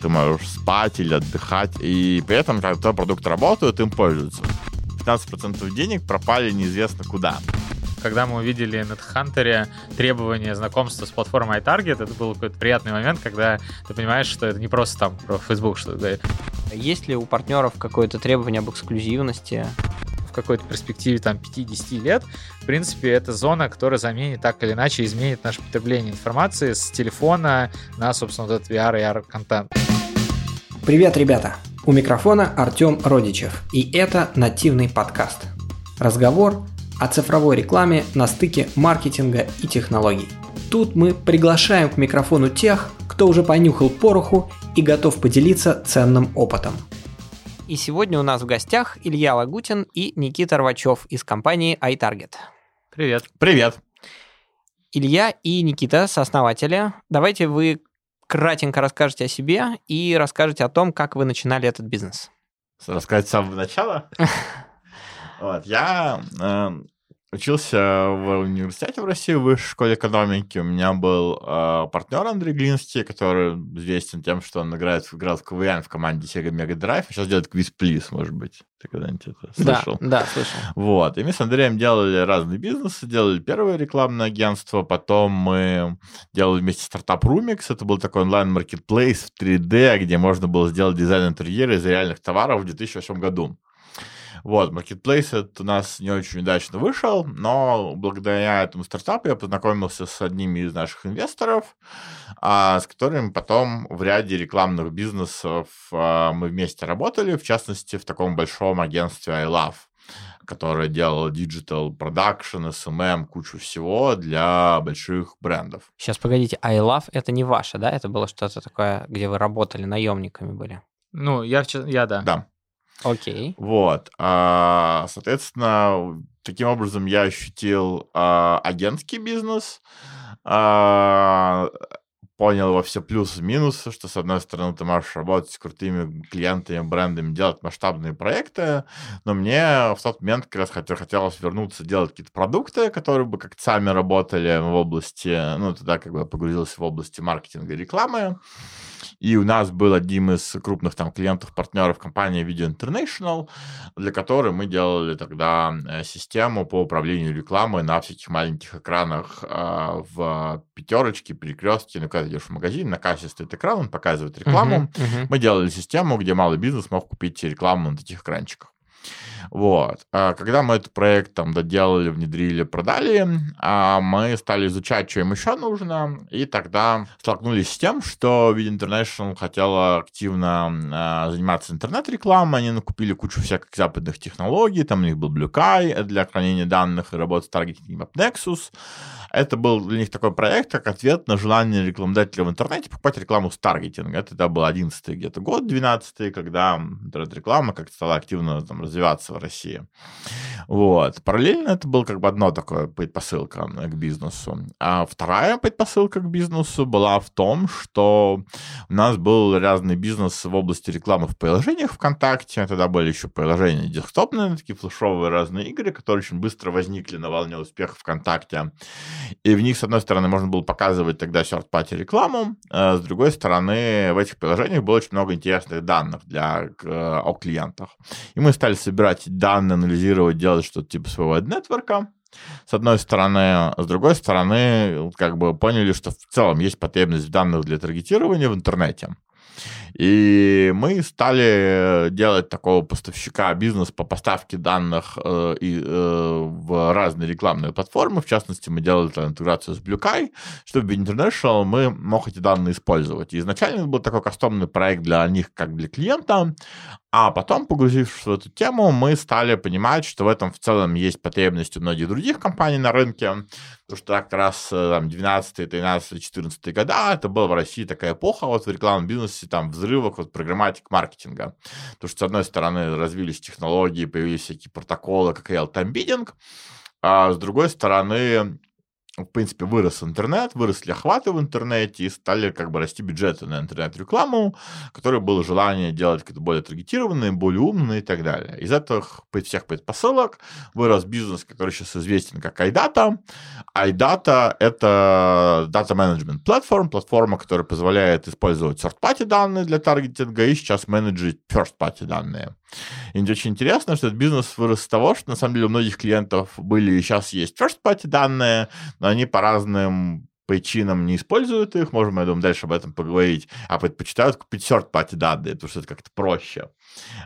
ты можешь спать или отдыхать, и при этом, когда твой продукт работает, им пользуются. 15% денег пропали неизвестно куда. Когда мы увидели на HeadHunter требования знакомства с платформой iTarget, это был какой-то приятный момент, когда ты понимаешь, что это не просто там про Facebook что-то говорит. Есть ли у партнеров какое-то требование об эксклюзивности? В какой-то перспективе там 5-10 лет, в принципе, это зона, которая заменит так или иначе, изменит наше потребление информации с телефона на, собственно, вот этот VR и AR контент. Привет, ребята! У микрофона Артем Родичев, и это нативный подкаст. Разговор о цифровой рекламе на стыке маркетинга и технологий. Тут мы приглашаем к микрофону тех, кто уже понюхал пороху и готов поделиться ценным опытом. И сегодня у нас в гостях Илья Лагутин и Никита Рвачев из компании iTarget. Привет. Привет. Илья и Никита, сооснователи. Давайте вы кратенько расскажете о себе и расскажете о том, как вы начинали этот бизнес. Рассказать с самого начала? Вот, я э, учился в университете в России, в высшей школе экономики. У меня был э, партнер Андрей Глинский, который известен тем, что он играет, играл в КВН в команде Sega Mega Drive, а сейчас делает квиз Плиз, может быть. Ты когда-нибудь это слышал? Да, да, слышал. Вот. И мы с Андреем делали разные бизнесы, делали первое рекламное агентство, потом мы делали вместе стартап Rumix, это был такой онлайн-маркетплейс в 3D, где можно было сделать дизайн интерьера из реальных товаров в 2008 году. Вот, Marketplace это у нас не очень удачно вышел, но благодаря этому стартапу я познакомился с одними из наших инвесторов, а, с которыми потом в ряде рекламных бизнесов а, мы вместе работали, в частности, в таком большом агентстве iLove которое делало digital production, SMM, кучу всего для больших брендов. Сейчас, погодите, iLove это не ваше, да? Это было что-то такое, где вы работали, наемниками были? Ну, я, я да. Да. Окей. Вот. А, соответственно, таким образом я ощутил а, агентский бизнес, а, понял во все плюсы и минусы, что, с одной стороны, ты можешь работать с крутыми клиентами, брендами, делать масштабные проекты, но мне в тот момент как раз хотелось вернуться, делать какие-то продукты, которые бы как-то сами работали в области, ну, тогда как бы погрузился в области маркетинга и рекламы. И у нас был одним из крупных там клиентов, партнеров компании Video International, для которой мы делали тогда э, систему по управлению рекламой на всяких маленьких экранах э, в пятерочке, перекрестке, ну, когда идешь в магазин, на кассе стоит экран, он показывает рекламу. Uh-huh, uh-huh. Мы делали систему, где малый бизнес мог купить рекламу на таких экранчиках. Вот. А когда мы этот проект там доделали, внедрили, продали, а мы стали изучать, что им еще нужно, и тогда столкнулись с тем, что Video International хотела активно а, заниматься интернет-рекламой, они накупили кучу всяких западных технологий, там у них был BlueKai для хранения данных и работы с таргетингом Nexus, это был для них такой проект, как ответ на желание рекламодателя в интернете покупать рекламу с таргетинга. Это тогда был 11 где-то год, 12 когда интернет-реклама как-то стала активно там, развиваться в России. Вот. Параллельно это был как бы одно такое предпосылка к бизнесу. А вторая предпосылка к бизнесу была в том, что у нас был разный бизнес в области рекламы в приложениях ВКонтакте. Тогда были еще приложения десктопные, такие флешовые разные игры, которые очень быстро возникли на волне успеха ВКонтакте. И в них, с одной стороны, можно было показывать тогда third-party рекламу, а с другой стороны, в этих приложениях было очень много интересных данных для, о клиентах. И мы стали собирать данные, анализировать, делать что-то типа своего нетворка, с одной стороны. С другой стороны, как бы поняли, что в целом есть потребность в данных для таргетирования в интернете. И мы стали делать такого поставщика бизнес по поставке данных э, и, э, в разные рекламные платформы. В частности, мы делали интеграцию с BlueKai, чтобы в International мы мог эти данные использовать. Изначально это был такой кастомный проект для них, как для клиента, а потом, погрузившись в эту тему, мы стали понимать, что в этом в целом есть потребность у многих других компаний на рынке, потому что как раз э, там, 12, 13, 14 года это была в России такая эпоха вот в рекламном бизнесе, там, взрывов вот программатик маркетинга. Потому что, с одной стороны, развились технологии, появились всякие протоколы, как real-time bidding, а с другой стороны, в принципе, вырос интернет, выросли охваты в интернете и стали как бы расти бюджеты на интернет-рекламу, которое было желание делать какие-то более таргетированные, более умные и так далее. Из этих всех предпосылок вырос бизнес, который сейчас известен как iData. iData — это Data Management Platform, платформа, которая позволяет использовать third-party данные для таргетинга и сейчас менеджить first-party данные. И очень интересно, что этот бизнес вырос с того, что на самом деле у многих клиентов были и сейчас есть first-party данные, но они по разным причинам не используют их, можем, я думаю, дальше об этом поговорить, а предпочитают купить third-party данные, потому что это как-то проще.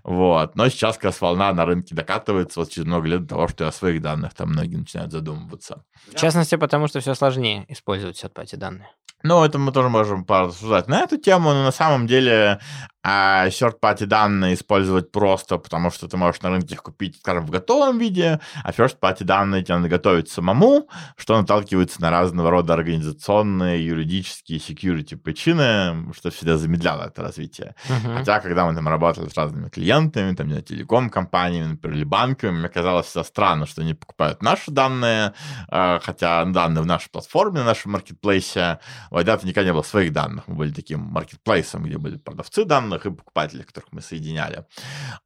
Вот. Но сейчас как раз волна на рынке докатывается вот через много лет того, что о своих данных там многие начинают задумываться. В частности, потому что все сложнее использовать third-party данные. Ну, это мы тоже можем порассуждать на эту тему, но на самом деле а third-party данные использовать просто, потому что ты можешь на рынке их купить, скажем, в готовом виде, а first-party данные тебе надо готовить самому, что наталкивается на разного рода организационные, юридические, security причины, что всегда замедляло это развитие. Uh-huh. Хотя, когда мы там работали с разными клиентами, там, не знаю, телеком-компаниями, например, или банками, мне казалось всегда странно, что они покупают наши данные, а, хотя данные в нашей платформе, на нашем маркетплейсе, у Айдата никогда не было своих данных, мы были таким маркетплейсом, где были продавцы данных, заказанных и покупателей, которых мы соединяли.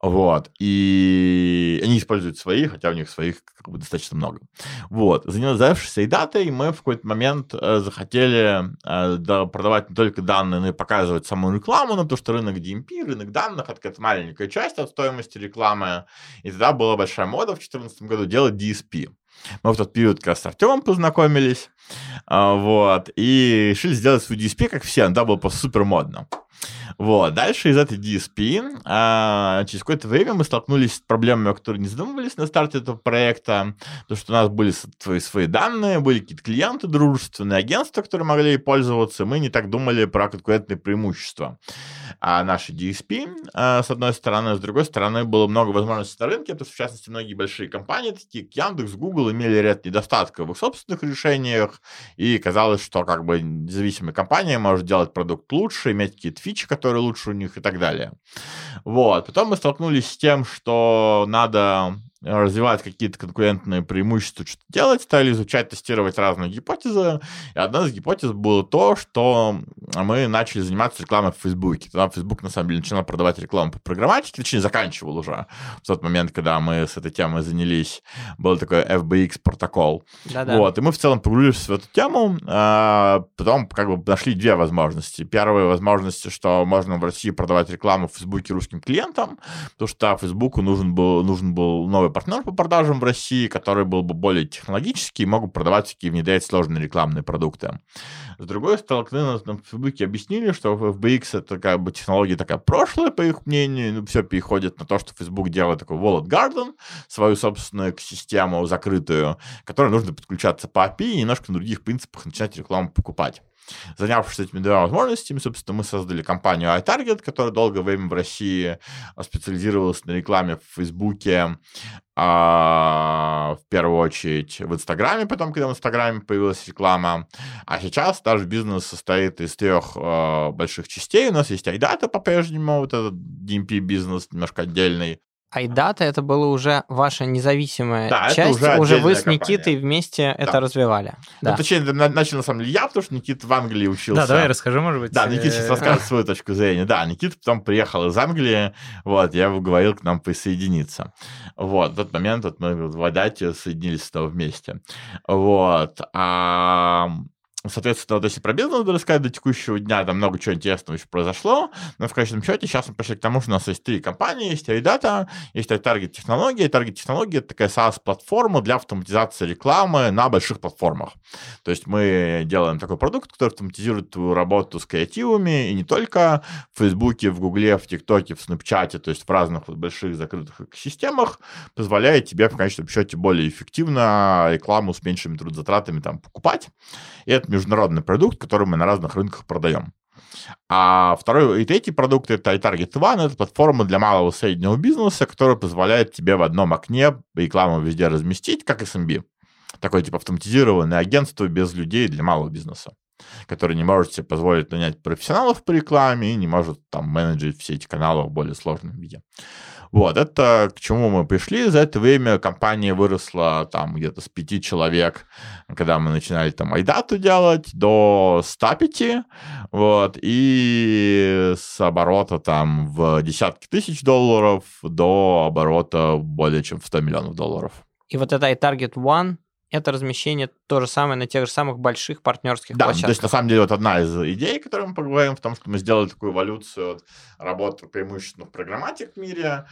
Вот. И они используют свои, хотя у них своих как бы достаточно много. Вот. Занявшись этой датой, мы в какой-то момент э, захотели э, да, продавать не только данные, но и показывать саму рекламу, ну, потому что рынок DMP, рынок данных, это какая-то маленькая часть от стоимости рекламы. И тогда была большая мода в 2014 году делать DSP. Мы в тот период как раз с Артемом познакомились, а, вот, и решили сделать свой DSP, как все, да, было просто супер модно. Вот. Дальше из этой DSP а, через какое-то время мы столкнулись с проблемами, о которых не задумывались на старте этого проекта. То, что у нас были свои, свои данные, были какие-то клиенты дружественные, агентства, которые могли пользоваться. Мы не так думали про конкурентные преимущества а нашей DSP, а, с одной стороны. С другой стороны, было много возможностей на рынке, потому что, в частности, многие большие компании, такие как Яндекс, Google, имели ряд недостатков в их собственных решениях, и казалось, что как бы независимая компания может делать продукт лучше, иметь какие-то фичи, которые лучше у них и так далее. Вот. Потом мы столкнулись с тем, что надо развивать какие-то конкурентные преимущества, что делать, стали изучать, тестировать разные гипотезы. И одна из гипотез была то, что мы начали заниматься рекламой в Фейсбуке. Тогда Facebook, на самом деле, начинал продавать рекламу по программатике, точнее, заканчивал уже. В тот момент, когда мы с этой темой занялись, был такой FBX протокол. Да-да. Вот, и мы в целом погрузились в эту тему. А потом как бы нашли две возможности. Первая возможность, что можно в России продавать рекламу в Фейсбуке русским клиентам, потому что Фейсбуку нужен был, нужен был новый новый партнер по продажам в России, который был бы более технологический и могут продавать всякие, внедрять сложные рекламные продукты. С другой стороны, на Фейсбуке объяснили, что FBX это как бы технология такая прошлая, по их мнению, ну, все переходит на то, что Facebook делает такой Wallet Garden, свою собственную экосистему закрытую, которой нужно подключаться по API и немножко на других принципах начинать рекламу покупать. Занявшись этими двумя возможностями, собственно, мы создали компанию iTarget, которая долгое время в России специализировалась на рекламе в Фейсбуке, а, в первую очередь в Инстаграме, потом, когда в Инстаграме появилась реклама. А сейчас даже бизнес состоит из трех а, больших частей. У нас есть iData по-прежнему, вот этот DMP-бизнес немножко отдельный. Айдата это была уже ваша независимая да, часть, уже, уже вы с Никитой компания. вместе да. это развивали. Ну, да. Ну, точнее, начал на самом деле я, потому что Никита в Англии учился. Да, давай расскажи, может быть. Да, Никита сейчас э, расскажет свою точку зрения. Да, Никита потом приехал из Англии, вот, я его говорил к нам присоединиться. Вот, в тот момент вот мы в Адате соединились с тобой вместе. Вот. А Соответственно, вот если про бизнес рассказать до текущего дня, там много чего интересного еще произошло, но в конечном счете сейчас мы пришли к тому, что у нас есть три компании, есть Айдата, есть Target технологии. Target технологии — это такая SaaS-платформа для автоматизации рекламы на больших платформах. То есть мы делаем такой продукт, который автоматизирует твою работу с креативами, и не только в Фейсбуке, в Гугле, в ТикТоке, в Снапчате, то есть в разных вот больших закрытых экосистемах, позволяет тебе в конечном счете более эффективно рекламу с меньшими трудозатратами там покупать. И это международный продукт, который мы на разных рынках продаем. А второй и третий продукт это iTarget One, это платформа для малого и среднего бизнеса, которая позволяет тебе в одном окне рекламу везде разместить, как SMB. Такое типа автоматизированное агентство без людей для малого бизнеса. который не может себе позволить нанять профессионалов по рекламе и не может там менеджить все эти каналы в более сложном виде. Вот, это к чему мы пришли. За это время компания выросла там где-то с пяти человек, когда мы начинали там айдату делать, до 105, вот, и с оборота там в десятки тысяч долларов до оборота более чем в 100 миллионов долларов. И вот это iTarget One, это размещение то же самое на тех же самых больших партнерских да, площадках. то есть на самом деле вот одна из идей, о которой мы поговорим, в том, что мы сделали такую эволюцию от работы преимущественно в программатик мире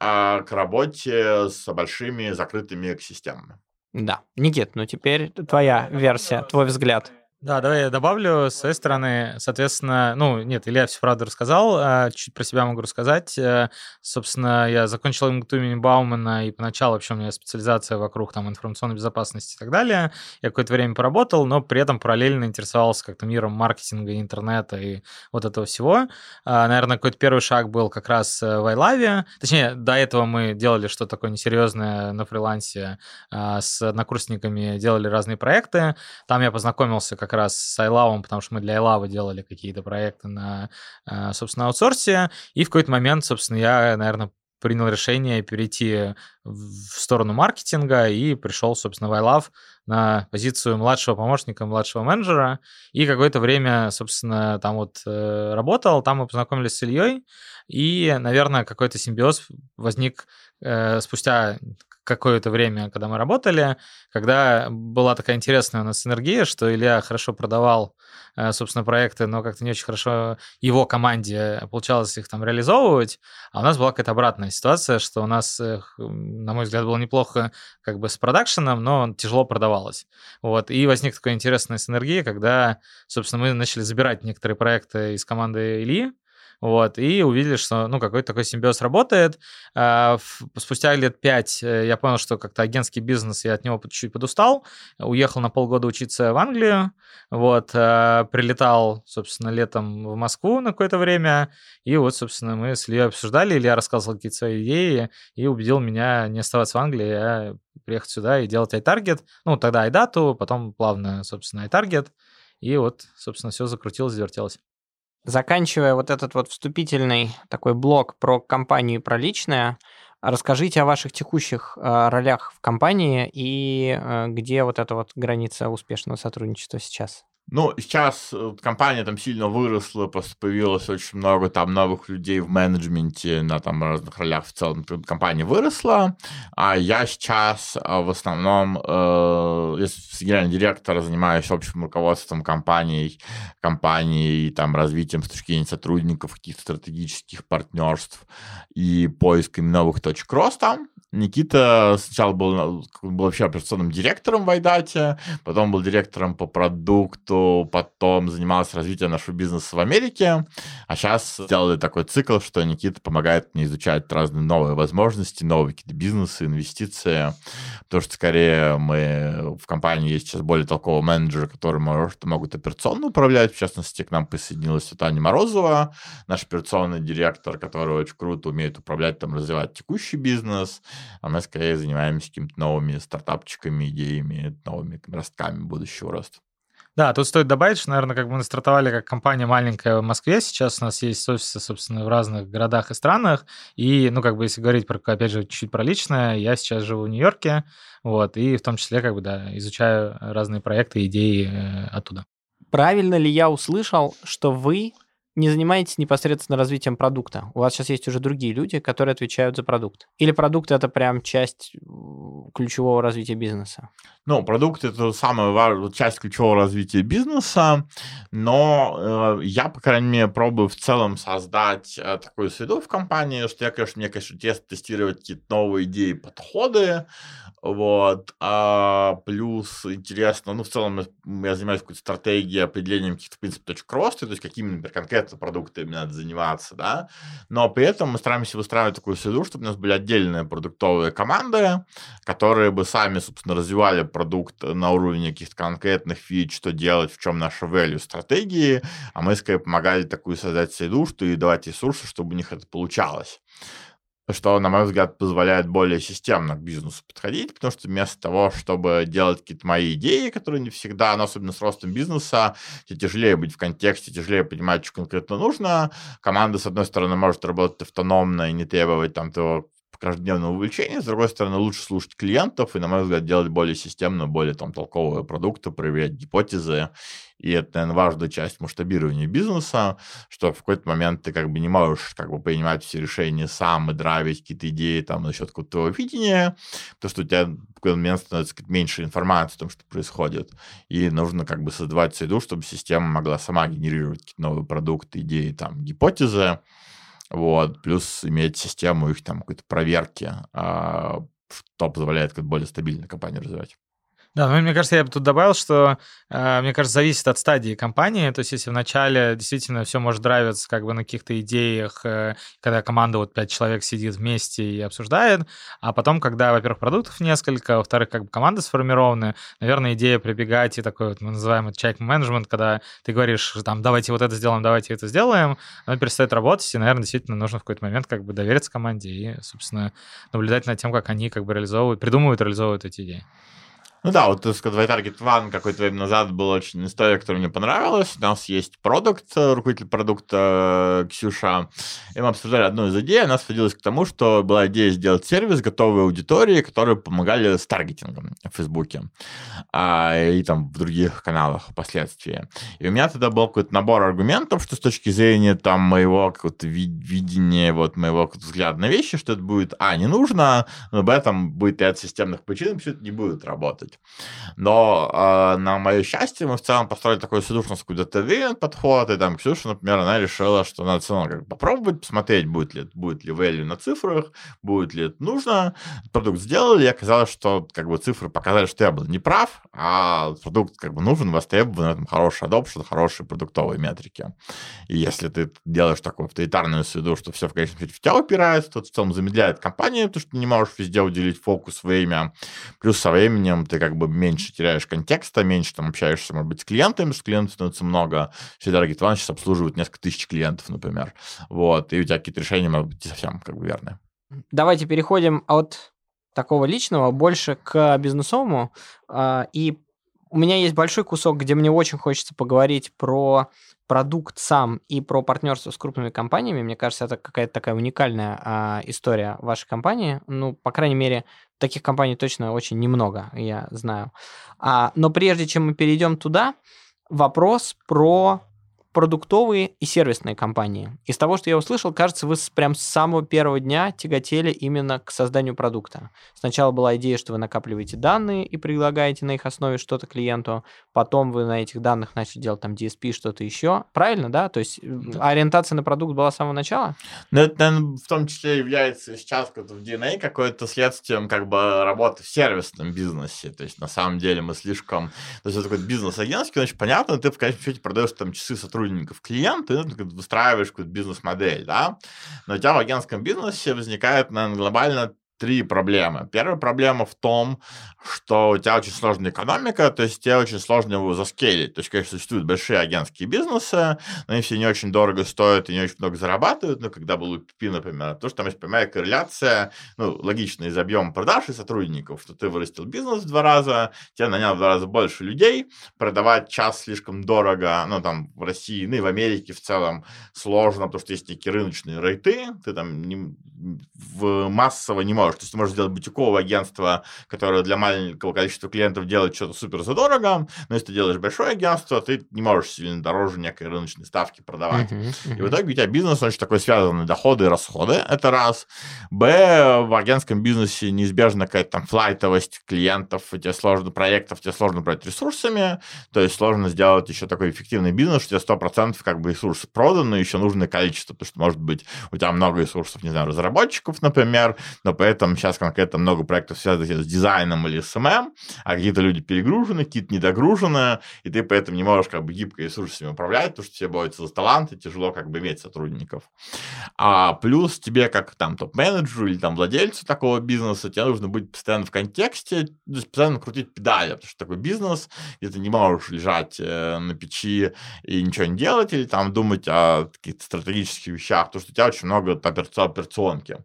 а, к работе с большими закрытыми экосистемами. Да. Никит, ну теперь твоя версия, твой взгляд. Да, давай я добавлю с своей стороны, соответственно, ну, нет, Илья все правду рассказал, а чуть про себя могу рассказать. Э, собственно, я закончил МГТУ имени Баумана, и поначалу вообще у меня специализация вокруг там информационной безопасности и так далее. Я какое-то время поработал, но при этом параллельно интересовался как-то миром маркетинга, интернета и вот этого всего. А, наверное, какой-то первый шаг был как раз э, в iLove. Точнее, до этого мы делали что-то такое несерьезное на фрилансе а, с однокурсниками, делали разные проекты. Там я познакомился как раз с iLove, потому что мы для iLove делали какие-то проекты на, э, собственно, аутсорсе. И в какой-то момент, собственно, я, наверное, принял решение перейти в сторону маркетинга и пришел, собственно, в iLove на позицию младшего помощника, младшего менеджера. И какое-то время, собственно, там вот э, работал, там мы познакомились с Ильей, и, наверное, какой-то симбиоз возник э, спустя какое-то время, когда мы работали, когда была такая интересная у нас энергия, что Илья хорошо продавал, э, собственно, проекты, но как-то не очень хорошо его команде получалось их там реализовывать, а у нас была какая-то обратная ситуация, что у нас, на мой взгляд, было неплохо как бы с продакшеном, но тяжело продавалось. Вот, и возник такая интересная синергия, когда, собственно, мы начали забирать некоторые проекты из команды Ильи, вот, и увидели, что, ну, какой-то такой симбиоз работает. А, спустя лет пять э, я понял, что как-то агентский бизнес, я от него чуть-чуть подустал, уехал на полгода учиться в Англию, вот, а, прилетал, собственно, летом в Москву на какое-то время, и вот, собственно, мы с Ильей обсуждали, Илья рассказывал какие-то свои идеи и убедил меня не оставаться в Англии, а приехать сюда и делать iTarget, ну, тогда iData, потом плавно, собственно, iTarget, и вот, собственно, все закрутилось, завертелось. Заканчивая вот этот вот вступительный такой блок про компанию и про личное, расскажите о ваших текущих э, ролях в компании и э, где вот эта вот граница успешного сотрудничества сейчас. Ну, сейчас э, компания там сильно выросла, просто появилось очень много там новых людей в менеджменте на там разных ролях в целом. Компания выросла, а я сейчас э, в основном э, я генеральный директор, занимаюсь общим руководством компаний, компаний, там, развитием с точки зрения сотрудников, каких-то стратегических партнерств и поисками новых точек роста. Никита сначала был, был вообще операционным директором в Айдате, потом был директором по продукту, потом занимался развитием нашего бизнеса в Америке, а сейчас сделали такой цикл, что Никита помогает мне изучать разные новые возможности, новые какие-то бизнесы, инвестиции, потому что скорее мы в компании есть сейчас более толковый менеджер, который может, могут операционно управлять, в частности, к нам присоединилась Таня Морозова, наш операционный директор, который очень круто умеет управлять, там, развивать текущий бизнес, а мы скорее занимаемся какими-то новыми стартапчиками, идеями, новыми ростками будущего роста. Да, тут стоит добавить, что, наверное, как мы стартовали как компания маленькая в Москве, сейчас у нас есть офисы, собственно, в разных городах и странах, и, ну, как бы, если говорить, про, опять же, чуть-чуть про личное, я сейчас живу в Нью-Йорке, вот, и в том числе, как бы, да, изучаю разные проекты, идеи э, оттуда. Правильно ли я услышал, что вы не занимаетесь непосредственно развитием продукта. У вас сейчас есть уже другие люди, которые отвечают за продукт. Или продукт это прям часть ключевого развития бизнеса? Ну, продукт это самая важная часть ключевого развития бизнеса, но э, я, по крайней мере, пробую в целом создать э, такую среду в компании, что я, конечно, мне, конечно, тест тестировать какие-то новые идеи, подходы, вот, а плюс интересно, ну, в целом я занимаюсь какой-то стратегией определением каких-то, в принципе, точек роста, то есть какими, например, конкретно продуктами надо заниматься, да, но при этом мы стараемся выстраивать такую среду, чтобы у нас были отдельные продуктовые команды, которые бы сами, собственно, развивали продукт на уровне каких-то конкретных фич, что делать, в чем наша value стратегии, а мы скорее помогали такую создать среду, что и давать ресурсы, чтобы у них это получалось. Что, на мой взгляд, позволяет более системно к бизнесу подходить, потому что вместо того, чтобы делать какие-то мои идеи, которые не всегда, но особенно с ростом бизнеса, тяжелее быть в контексте, тяжелее понимать, что конкретно нужно. Команда, с одной стороны, может работать автономно и не требовать там того каждодневного увлечения, с другой стороны, лучше слушать клиентов и, на мой взгляд, делать более системно, более там толковые продукты, проверять гипотезы. И это, наверное, важная часть масштабирования бизнеса, что в какой-то момент ты как бы не можешь как бы принимать все решения сам и драйвить какие-то идеи там насчет какого-то видения, потому что у тебя в какой-то момент становится меньше информации о том, что происходит. И нужно как бы создавать среду, чтобы система могла сама генерировать какие-то новые продукты, идеи, там, гипотезы. Вот, плюс иметь систему их там какой-то проверки, а, что позволяет как более стабильно компанию развивать. Да, ну, мне кажется, я бы тут добавил, что, э, мне кажется, зависит от стадии компании. То есть, если вначале действительно все может драйвиться как бы на каких-то идеях, э, когда команда вот пять человек сидит вместе и обсуждает, а потом, когда, во-первых, продуктов несколько, во-вторых, как бы команда сформированы, наверное, идея прибегать и такой вот мы называем это человек менеджмент, когда ты говоришь, там, давайте вот это сделаем, давайте это сделаем, она перестает работать, и, наверное, действительно нужно в какой-то момент как бы довериться команде и, собственно, наблюдать над тем, как они как бы реализовывают, придумывают, реализовывают эти идеи. Ну да, вот ты сказал, Target One какое-то время назад была очень история, которая мне понравилась. У нас есть продукт, руководитель продукта Ксюша, и мы обсуждали одну из идей. Она сводилась к тому, что была идея сделать сервис готовой аудитории, которые помогали с таргетингом в Фейсбуке а, и там в других каналах впоследствии. И у меня тогда был какой-то набор аргументов, что с точки зрения там моего какого-то видения, вот моего взгляда на вещи, что это будет, а, не нужно, но б, там будет ряд системных причин, что это не будет работать делать. Но э, на мое счастье мы в целом построили такой сидушновский data подход, и там Ксюша, например, она решила, что надо все равно как попробовать, посмотреть, будет ли, будет ли value на цифрах, будет ли это нужно. Продукт сделали, и оказалось, что как бы цифры показали, что я был не прав, а продукт как бы нужен, востребован, этом хороший adoption, хорошие продуктовые метрики. И если ты делаешь такую авторитарную среду, что все в конечном счете в тебя упирается, то в целом замедляет компанию, потому что ты не можешь везде уделить фокус, время. Плюс со временем ты как бы меньше теряешь контекста, меньше там общаешься, может быть, с клиентами, с клиентов становится много. Все Target One сейчас обслуживают несколько тысяч клиентов, например. Вот, и у тебя какие-то решения могут быть совсем как бы верные. Давайте переходим от такого личного больше к бизнесовому. А, и у меня есть большой кусок, где мне очень хочется поговорить про продукт сам и про партнерство с крупными компаниями, мне кажется, это какая-то такая уникальная а, история вашей компании. Ну, по крайней мере, таких компаний точно очень немного, я знаю. А, но прежде чем мы перейдем туда, вопрос про продуктовые и сервисные компании. Из того, что я услышал, кажется, вы прям с самого первого дня тяготели именно к созданию продукта. Сначала была идея, что вы накапливаете данные и предлагаете на их основе что-то клиенту, потом вы на этих данных начали делать там DSP, что-то еще. Правильно, да? То есть да. ориентация на продукт была с самого начала? Ну, это, в том числе является сейчас в DNA какое-то следствием как бы работы в сервисном бизнесе. То есть, на самом деле, мы слишком... То есть, это такой бизнес-агентский, значит, понятно, ты в конечном счете продаешь там часы сотрудников сотрудников клиент, ну, выстраиваешь какую-то бизнес-модель, да, но у тебя в агентском бизнесе возникает, наверное, глобально три проблемы. Первая проблема в том, что у тебя очень сложная экономика, то есть тебе очень сложно его заскейлить. То есть, конечно, существуют большие агентские бизнесы, но они все не очень дорого стоят и не очень много зарабатывают. Ну, когда был UPP, например, то, что там есть прямая корреляция, ну, логично, из объема продаж и сотрудников, что ты вырастил бизнес в два раза, тебе нанял в два раза больше людей, продавать час слишком дорого, ну, там, в России, ну, и в Америке в целом сложно, потому что есть некие рыночные рейты, ты там не, в массово не можешь. То есть ты можешь сделать бутиковое агентство, которое для маленького количества клиентов делает что-то супер задорого, но если ты делаешь большое агентство, ты не можешь сильно дороже некой рыночной ставки продавать. Uh-huh, uh-huh. И в итоге у тебя бизнес очень такой связанный доходы и расходы, это раз. Б, в агентском бизнесе неизбежна какая-то там флайтовость клиентов, тебе сложно проектов, тебе сложно брать ресурсами, то есть сложно сделать еще такой эффективный бизнес, что тебе 100% как бы ресурсы проданы, еще нужное количество, потому что, может быть, у тебя много ресурсов, не знаю, разработчиков, например, но при этом сейчас конкретно много проектов связанных с дизайном или SMM, а какие-то люди перегружены, какие-то недогружены, и ты поэтому не можешь как бы гибко ресурсами управлять, потому что все борются за таланты, тяжело как бы иметь сотрудников. А плюс тебе как там топ-менеджеру или там владельцу такого бизнеса, тебе нужно быть постоянно в контексте, то есть постоянно крутить педали, потому что такой бизнес, где ты не можешь лежать э, на печи и ничего не делать, или там думать о каких-то стратегических вещах, потому что у тебя очень много операционки.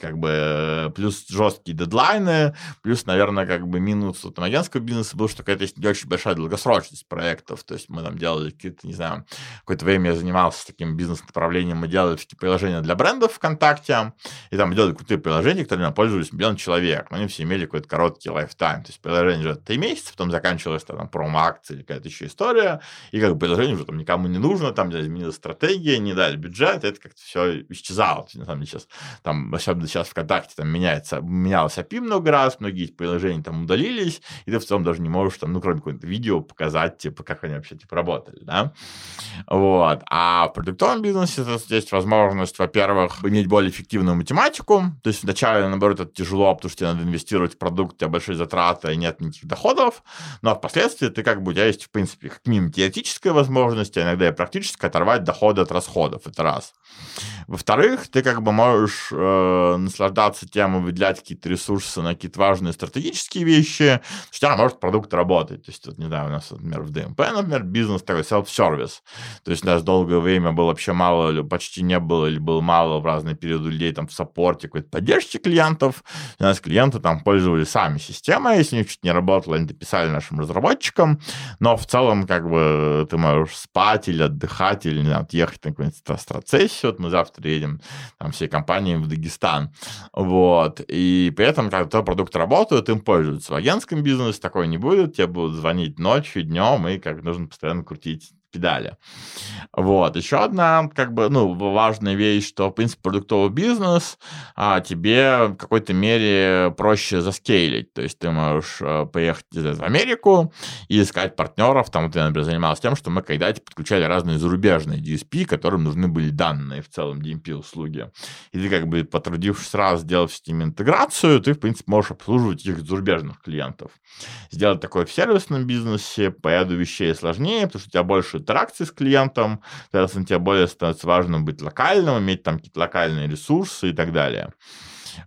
Как бы э, плюс жесткие дедлайны, плюс, наверное, как бы минус там, агентского бизнеса был, что какая-то есть не очень большая долгосрочность проектов. То есть мы там делали какие-то, не знаю, какое-то время я занимался таким бизнес-направлением, мы делали такие приложения для брендов ВКонтакте, и там делали крутые приложения, которыми пользовались миллион человек, но они все имели какой-то короткий лайфтайм. То есть приложение уже три месяца, потом заканчивалось там промо-акция или какая-то еще история, и как бы приложение уже там никому не нужно, там изменилась стратегия, не дали бюджет, это как-то все исчезало. На самом деле сейчас, там, особенно сейчас ВКонтакте там меняется, менялся API много раз, многие приложения там удалились, и ты в целом даже не можешь там, ну, кроме какого-то видео показать, типа, как они вообще типа работали, да. Вот. А в продуктовом бизнесе есть возможность, во-первых, иметь более эффективную математику, то есть вначале, наоборот, это тяжело, потому что тебе надо инвестировать в продукт, у тебя большие затраты, и нет никаких доходов, но впоследствии ты как бы, у тебя есть, в принципе, как минимум теоретическая возможность, а иногда и практическая, оторвать доходы от расходов, это раз. Во-вторых, ты как бы можешь э, наслаждаться тем выделять какие-то ресурсы на какие-то важные стратегические вещи, у тебя может продукт работать. То есть, вот, не знаю, у нас, например, в ДМП, например, бизнес такой self-service. То есть у нас долгое время было вообще мало, или почти не было, или было мало в разные периоды людей там в саппорте, какой-то поддержки клиентов. У нас клиенты там пользовались сами системой, если у них что-то не работало, они дописали нашим разработчикам, но в целом как бы ты можешь спать или отдыхать, или, не знаю, ехать на какую-нибудь астрацессию, вот мы завтра едем там всей компанией в Дагестан, вот, и при этом, когда продукты работают, им пользуются. В агентском бизнесе такое не будет, тебе будут звонить ночью, днем, и как нужно постоянно крутить педали. Вот. Еще одна, как бы, ну, важная вещь, что, в принципе, продуктовый бизнес а, тебе в какой-то мере проще заскейлить. То есть ты можешь а, поехать в Америку и искать партнеров. Там, вот я, например, занимался тем, что мы когда-то подключали разные зарубежные DSP, которым нужны были данные в целом DMP-услуги. И ты, как бы, потрудившись раз сделав с ними интеграцию, ты, в принципе, можешь обслуживать их зарубежных клиентов. Сделать такое в сервисном бизнесе по ряду вещей сложнее, потому что у тебя больше интеракции с клиентом, соответственно, тебе более становится важным быть локальным, иметь там какие-то локальные ресурсы и так далее.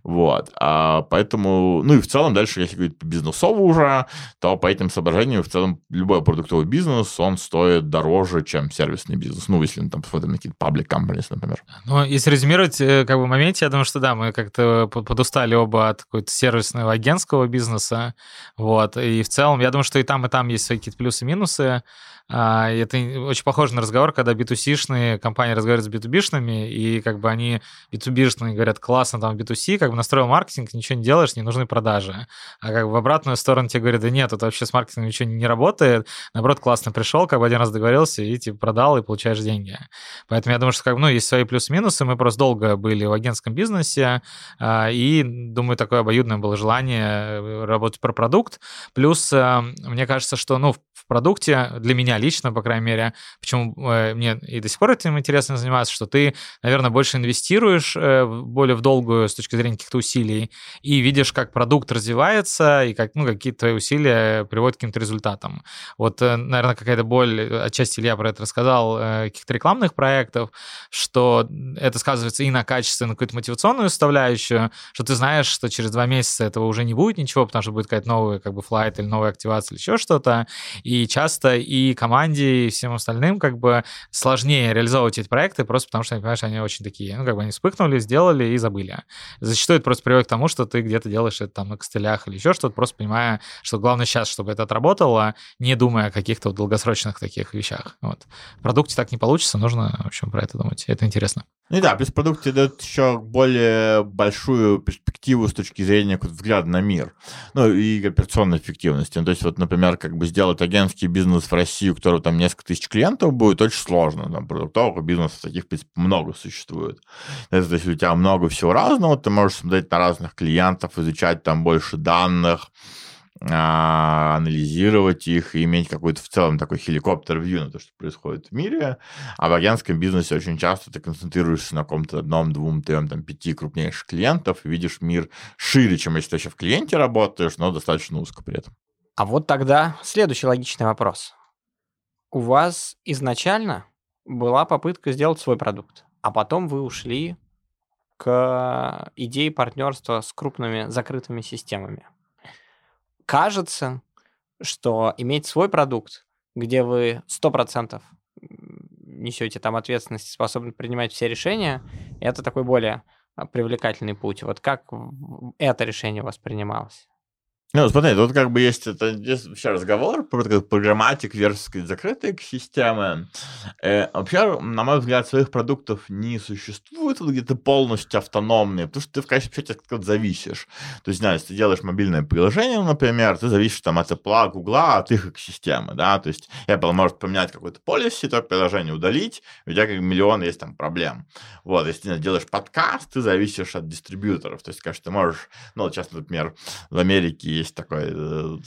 Вот. А поэтому, ну и в целом дальше, если говорить по бизнесову уже, то по этим соображениям в целом любой продуктовый бизнес, он стоит дороже, чем сервисный бизнес. Ну, если мы там посмотрим на какие-то public companies, например. Ну, если резюмировать э, как бы в моменте, я думаю, что да, мы как-то подустали оба от какого-то сервисного агентского бизнеса, вот, и в целом, я думаю, что и там, и там есть какие-то плюсы и минусы, это очень похоже на разговор, когда B2C-шные компании разговаривают с B2B-шными, и как бы они B2B-шные говорят, классно, там B2C, как бы настроил маркетинг, ничего не делаешь, не нужны продажи. А как бы в обратную сторону тебе говорят, да нет, тут вообще с маркетингом ничего не работает, наоборот, классно пришел, как бы один раз договорился, и типа продал, и получаешь деньги. Поэтому я думаю, что как бы, ну, есть свои плюсы-минусы, мы просто долго были в агентском бизнесе, а, и, думаю, такое обоюдное было желание э, работать про продукт. Плюс, э, мне кажется, что, ну, в продукте для меня лично, по крайней мере, почему э, мне и до сих пор этим интересно заниматься, что ты, наверное, больше инвестируешь э, более в долгую с точки зрения каких-то усилий и видишь, как продукт развивается и как, ну, какие твои усилия приводят к каким-то результатам. Вот, э, наверное, какая-то боль, отчасти Илья про это рассказал, э, каких-то рекламных проектов, что это сказывается и на качестве, на какую-то мотивационную составляющую, что ты знаешь, что через два месяца этого уже не будет ничего, потому что будет какая-то новая как бы флайт или новая активация или еще что-то, и часто и команде, и всем остальным как бы сложнее реализовывать эти проекты, просто потому что, понимаешь, они очень такие, ну, как бы они вспыхнули, сделали и забыли. Зачастую это просто приводит к тому, что ты где-то делаешь это там на костылях или еще что-то, просто понимая, что главное сейчас, чтобы это отработало, не думая о каких-то вот долгосрочных таких вещах. Вот. В продукте так не получится, нужно, в общем, про это думать. Это интересно. Ну да, плюс продукт дает еще более большую перспективу с точки зрения взгляда на мир. Ну и операционной эффективности. Ну, то есть вот, например, как бы сделать агентский бизнес в России, у которого там несколько тысяч клиентов будет, очень сложно. Там продуктовых бизнесов таких, в принципе, много существует. То есть у тебя много всего разного, ты можешь смотреть на разных клиентов, изучать там больше данных, а, анализировать их и иметь какой-то в целом такой хеликоптер-вью на то, что происходит в мире. А в агентском бизнесе очень часто ты концентрируешься на каком-то одном, двум, трем, там, пяти крупнейших клиентов и видишь мир шире, чем если ты еще в клиенте работаешь, но достаточно узко при этом. А вот тогда следующий логичный вопрос. У вас изначально была попытка сделать свой продукт, а потом вы ушли к идее партнерства с крупными закрытыми системами. Кажется, что иметь свой продукт, где вы 100% несете там ответственность и способны принимать все решения, это такой более а, привлекательный путь. Вот как это решение воспринималось? Ну, смотри, тут как бы есть это вообще разговор про программатик versus закрытые экосистемы. Э, вообще, на мой взгляд, своих продуктов не существует где-то полностью автономные, потому что ты в качестве счете от зависишь. То есть, знаешь, ты делаешь мобильное приложение, например, ты зависишь там от Apple, Google, от их экосистемы, да, то есть Apple может поменять какой-то полиси, то приложение удалить, у тебя как миллион есть там проблем. Вот, если ты делаешь подкаст, ты зависишь от дистрибьюторов, то есть, конечно, ты можешь, ну, сейчас, например, в Америке есть такая э,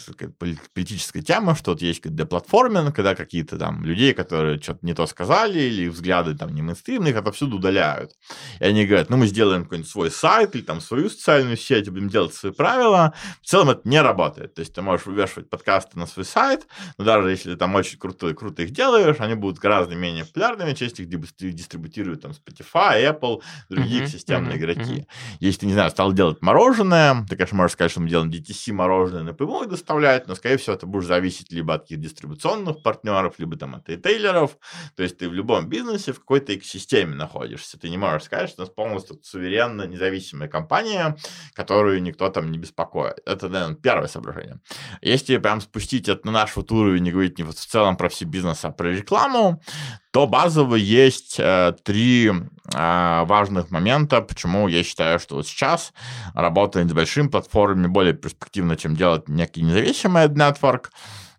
политическая тема, что вот есть деплатформинг, когда какие-то там людей, которые что-то не то сказали, или взгляды там не мейнстримные, их отовсюду удаляют. И они говорят, ну мы сделаем какой-нибудь свой сайт или там свою социальную сеть, будем делать свои правила. В целом это не работает. То есть ты можешь вывешивать подкасты на свой сайт, но даже если ты там очень круто, круто их делаешь, они будут гораздо менее популярными, часть их дистрибутируют там Spotify, Apple, другие uh-huh, системные игроки. Если ты, не знаю, стал делать мороженое, ты, конечно, можешь сказать, что мы делаем DTC мороженое напрямую доставлять, но, скорее всего, это будешь зависеть либо от каких дистрибуционных партнеров, либо там от ритейлеров. То есть ты в любом бизнесе в какой-то экосистеме находишься. Ты не можешь сказать, что у нас полностью суверенно независимая компания, которую никто там не беспокоит. Это, наверное, первое соображение. Если прям спустить это на наш вот уровень и говорить не вот в целом про все бизнес, а про рекламу, то базово есть э, три важных момента, почему я считаю, что вот сейчас работать с большими платформами более перспективно, чем делать некий независимый network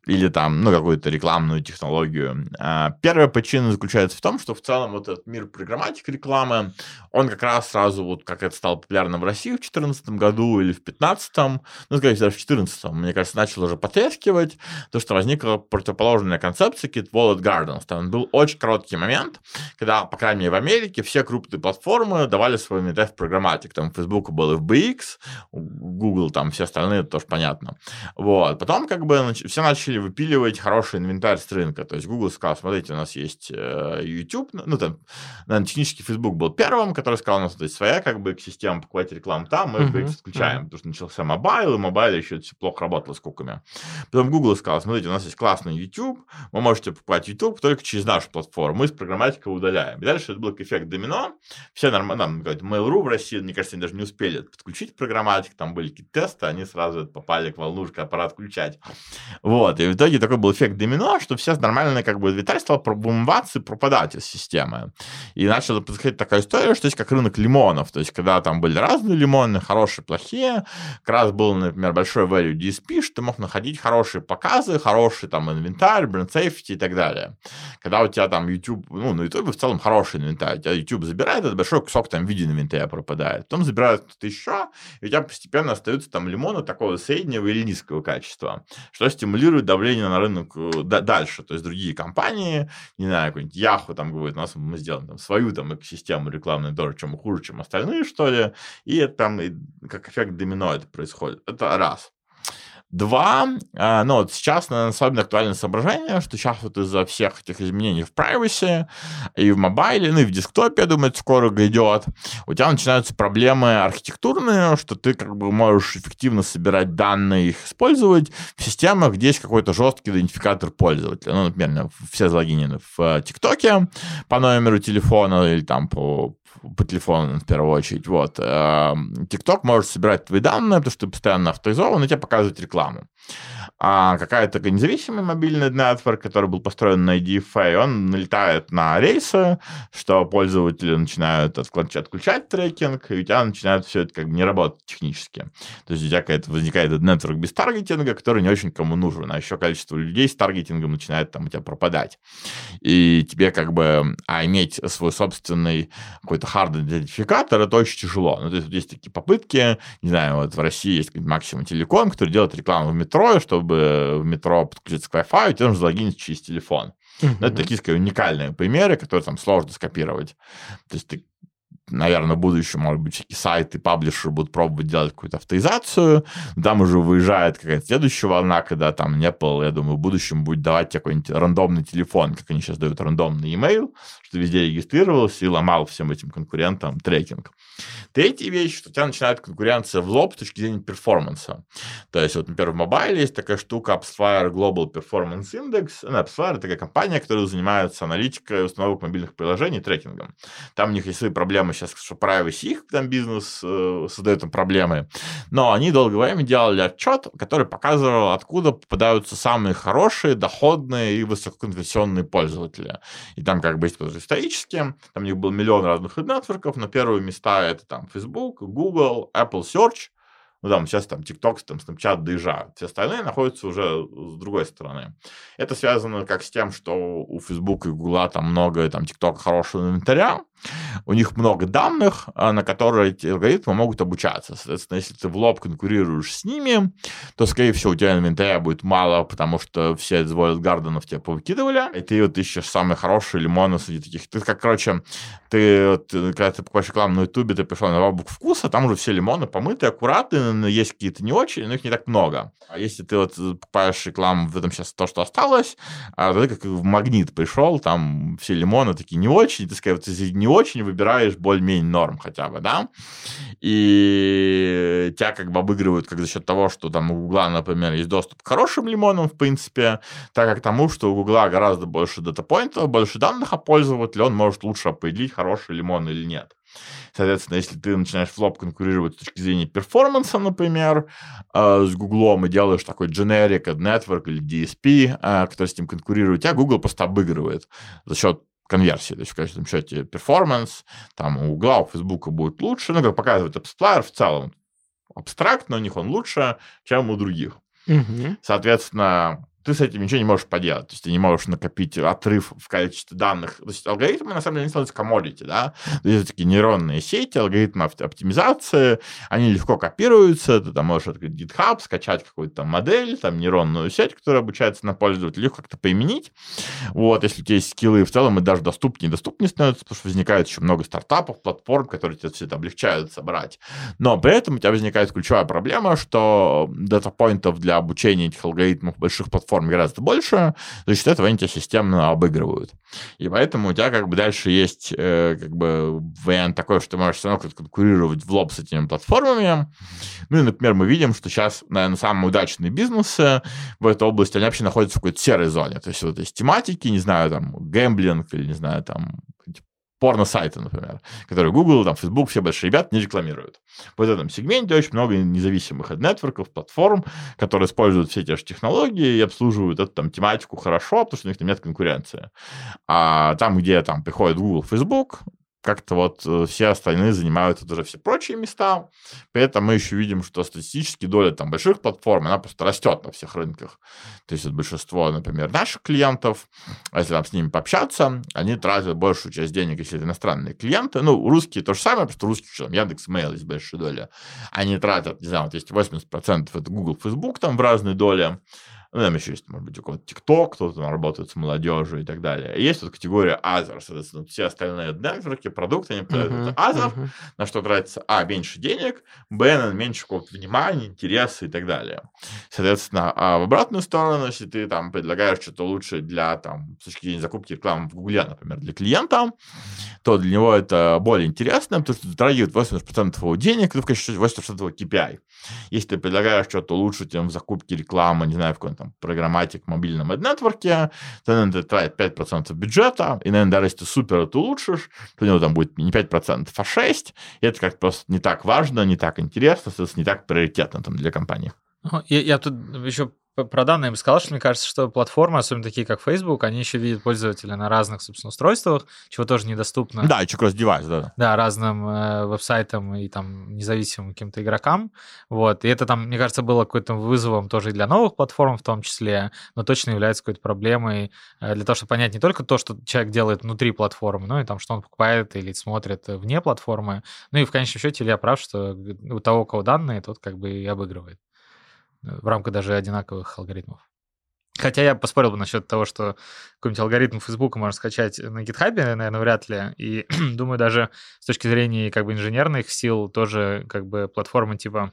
или там, ну, какую-то рекламную технологию. А, первая причина заключается в том, что в целом вот этот мир программатики рекламы, он как раз сразу, вот как это стало популярно в России в 2014 году или в 2015, ну, скорее всего, в 2014, мне кажется, начал уже потрескивать, то, что возникла противоположная концепция этих Walled Gardens. Там был очень короткий момент, когда, по крайней мере, в Америке все крупные платформы давали свой метод в programmatic. Там в Facebook был FBX, Google, там все остальные, тоже понятно. Вот. Потом как бы все начали начали выпиливать хороший инвентарь с рынка. То есть Google сказал, смотрите, у нас есть э, YouTube, ну, ну, там, наверное, технически Facebook был первым, который сказал, у нас есть своя как бы система, покупать рекламу там, мы uh-huh. исключаем, uh-huh. потому что начался mobile, и mobile еще все плохо работало с куками. Потом Google сказал, смотрите, у нас есть классный YouTube, вы можете покупать YouTube только через нашу платформу, мы с программатикой удаляем. И дальше это был эффект домино, все нормально, там, Mail.ru в России, мне кажется, они даже не успели подключить программатик, там были какие-то тесты, они сразу попали к волнушке аппарат включать. Вот, и в итоге такой был эффект домино, что все нормально как бы Виталь стал пробумываться и пропадать из системы. И начала происходить такая история, что есть как рынок лимонов. То есть, когда там были разные лимоны, хорошие, плохие, как раз был, например, большой value DSP, что ты мог находить хорошие показы, хороший там инвентарь, бренд safety и так далее. Когда у тебя там YouTube, ну, на YouTube в целом хороший инвентарь, у тебя YouTube забирает этот большой кусок там в виде инвентаря пропадает. Потом забирают кто-то еще, и у тебя постепенно остаются там лимоны такого среднего или низкого качества, что стимулирует давление на рынок э, дальше. То есть другие компании, не знаю, какой-нибудь Yahoo там говорит, у нас мы сделаем там, свою там экосистему рекламную тоже, чем хуже, чем остальные, что ли. И там и, как эффект домино это происходит. Это раз. Два, ну вот сейчас наверное, особенно актуальное соображение, что сейчас вот из-за всех этих изменений в privacy и в мобайле, ну и в десктопе, я думаю, это скоро идет, у тебя начинаются проблемы архитектурные, что ты как бы можешь эффективно собирать данные, их использовать в системах, где есть какой-то жесткий идентификатор пользователя. Ну, например, все залогинены в ТикТоке по номеру телефона или там по, по телефону, в первую очередь. Вот. TikTok эм, может собирать твои данные, потому что ты постоянно авторизован, и тебе показывать рекламу а какая-то независимый мобильный нетворк, который был построен на IDFA, он налетает на рейсы, что пользователи начинают отключать трекинг, и у тебя начинает все это как бы не работать технически. То есть у тебя какая-то возникает этот нетворк без таргетинга, который не очень кому нужен, а еще количество людей с таргетингом начинает там у тебя пропадать. И тебе как бы, а иметь свой собственный какой-то какой-то hard идентификатор, это очень тяжело. Ну, то есть есть такие попытки, не знаю, вот в России есть максимум телеком, который делает рекламу в метро, чтобы в метро подключиться к Wi-Fi, тебе нужно залогиниться через телефон. Ну, это такие, скорее, уникальные примеры, которые там сложно скопировать. То есть ты наверное, в будущем, может быть, всякие сайты, паблишеры будут пробовать делать какую-то авторизацию. Там уже выезжает какая-то следующая волна, когда там Apple, я думаю, в будущем будет давать тебе какой-нибудь рандомный телефон, как они сейчас дают рандомный email, что везде регистрировался и ломал всем этим конкурентам трекинг. Третья вещь, что у тебя начинает конкуренция в лоб с точки зрения перформанса. То есть, вот, например, в мобайле есть такая штука AppsFire Global Performance Index. Ну, AppsFire — такая компания, которая занимается аналитикой установок мобильных приложений трекингом. Там у них есть свои проблемы сейчас, что privacy их там бизнес э, создает им проблемы. Но они долгое время делали отчет, который показывал, откуда попадаются самые хорошие, доходные и высококонверсионные пользователи. И там как бы есть исторически, там у них был миллион разных нетворков, но первые места это там Facebook, Google, Apple Search, ну, там, сейчас там TikTok, там, Snapchat доезжают. Все остальные находятся уже с другой стороны. Это связано как с тем, что у Facebook и Google там много, там, TikTok хорошего инвентаря, у них много данных, а, на которые эти алгоритмы могут обучаться. Соответственно, если ты в лоб конкурируешь с ними, то, скорее всего, у тебя инвентаря будет мало, потому что все Wallet Гарденов тебя повыкидывали, и ты вот ищешь самые хорошие лимоны среди таких. Ты, как, короче, ты, вот, когда ты покупаешь рекламу на Ютубе, ты пришел на бабук вкуса, там уже все лимоны помытые, аккуратные, есть какие-то не очень, но их не так много. А если ты вот покупаешь рекламу в этом сейчас то, что осталось, а ты как в магнит пришел, там все лимоны такие не очень, ты, скорее, вот, не очень выбираешь более-менее норм хотя бы, да, и тебя как бы обыгрывают как за счет того, что там у Гугла, например, есть доступ к хорошим лимонам, в принципе, так как тому, что у Гугла гораздо больше дата-поинтов, больше данных о пользователе, он может лучше определить, хороший лимон или нет. Соответственно, если ты начинаешь в лоб конкурировать с точки зрения перформанса, например, э, с Гуглом и делаешь такой generic network или DSP, э, который с ним конкурирует, тебя Google просто обыгрывает за счет конверсии. То есть в конечном счете перформанс, там у Google, у Facebook будет лучше, ну, как показывает AppsFlyer в целом, абстрактно у них он лучше, чем у других. Угу. Соответственно, ты с этим ничего не можешь поделать. То есть ты не можешь накопить отрыв в количестве данных. То есть алгоритмы, на самом деле, не становятся commodity, да. То есть такие нейронные сети, алгоритмы оптимизации, они легко копируются. Ты там можешь открыть GitHub, скачать какую-то там модель, там нейронную сеть, которая обучается на пользователя, легко как-то применить. Вот, если у тебя есть скиллы в целом, и даже доступнее доступнее становятся, потому что возникает еще много стартапов, платформ, которые тебе все это облегчают собрать. Но при этом у тебя возникает ключевая проблема, что дата-поинтов для обучения этих алгоритмов больших платформ платформ гораздо больше, за счет этого они тебя системно обыгрывают. И поэтому у тебя как бы дальше есть э, как бы вариант такой, что ты можешь все равно конкурировать в лоб с этими платформами. Ну и, например, мы видим, что сейчас, наверное, самые удачные бизнесы в этой области, они вообще находятся в какой-то серой зоне. То есть вот есть тематики, не знаю, там, гэмблинг или, не знаю, там, порно-сайты, например, которые Google, там, Facebook, все большие ребята не рекламируют. В этом сегменте очень много независимых от нетворков, платформ, которые используют все те же технологии и обслуживают эту там тематику хорошо, потому что у них там нет конкуренции. А там, где там приходит Google, Facebook, как-то вот э, все остальные занимают уже все прочие места. При этом мы еще видим, что статистически доля там больших платформ, она просто растет на всех рынках. То есть вот большинство, например, наших клиентов, а если там с ними пообщаться, они тратят большую часть денег, если это иностранные клиенты. Ну, русские то же самое, просто русские, что там Яндекс, Mail есть большая доля. Они тратят, не знаю, вот есть 80% это Google, Facebook там в разной доле. Ну, там еще есть, может быть, у кого-то TikTok, кто-то там работает с молодежью и так далее. И есть вот категория Other, соответственно, все остальные нетворки, продукты, они продают uh-huh, Other, uh-huh. на что тратится, а, меньше денег, б, меньше какого-то внимания, интереса и так далее. Соответственно, а в обратную сторону, если ты там предлагаешь что-то лучше для, там, с точки зрения закупки рекламы в Гугле, например, для клиента, то для него это более интересно, потому что затрагивает 80% его денег, ну, в качестве 80% его KPI. Если ты предлагаешь что-то лучше, чем в закупке рекламы, не знаю, в каком-то там программатик в мобильном нетворке, то, наверное, ты тратит 5% бюджета, и, наверное, даже если ты супер это улучшишь, то у него там будет не 5%, а 6%, и это как просто не так важно, не так интересно, соответственно, не так приоритетно там для компании. Я, я тут еще про данные бы сказал, что мне кажется, что платформы, особенно такие, как Facebook, они еще видят пользователя на разных, собственно, устройствах, чего тоже недоступно. Да, еще кросс-девайс, да. Да, разным э, веб-сайтам и там независимым каким-то игрокам. Вот. И это там, мне кажется, было какой-то вызовом тоже и для новых платформ в том числе, но точно является какой-то проблемой э, для того, чтобы понять не только то, что человек делает внутри платформы, но и там, что он покупает или смотрит вне платформы. Ну и в конечном счете я прав, что у того, у кого данные, тот как бы и обыгрывает в рамках даже одинаковых алгоритмов. Хотя я поспорил бы насчет того, что какой-нибудь алгоритм Facebook можно скачать на GitHub, наверное, вряд ли. И думаю, даже с точки зрения как бы инженерных сил тоже как бы платформы типа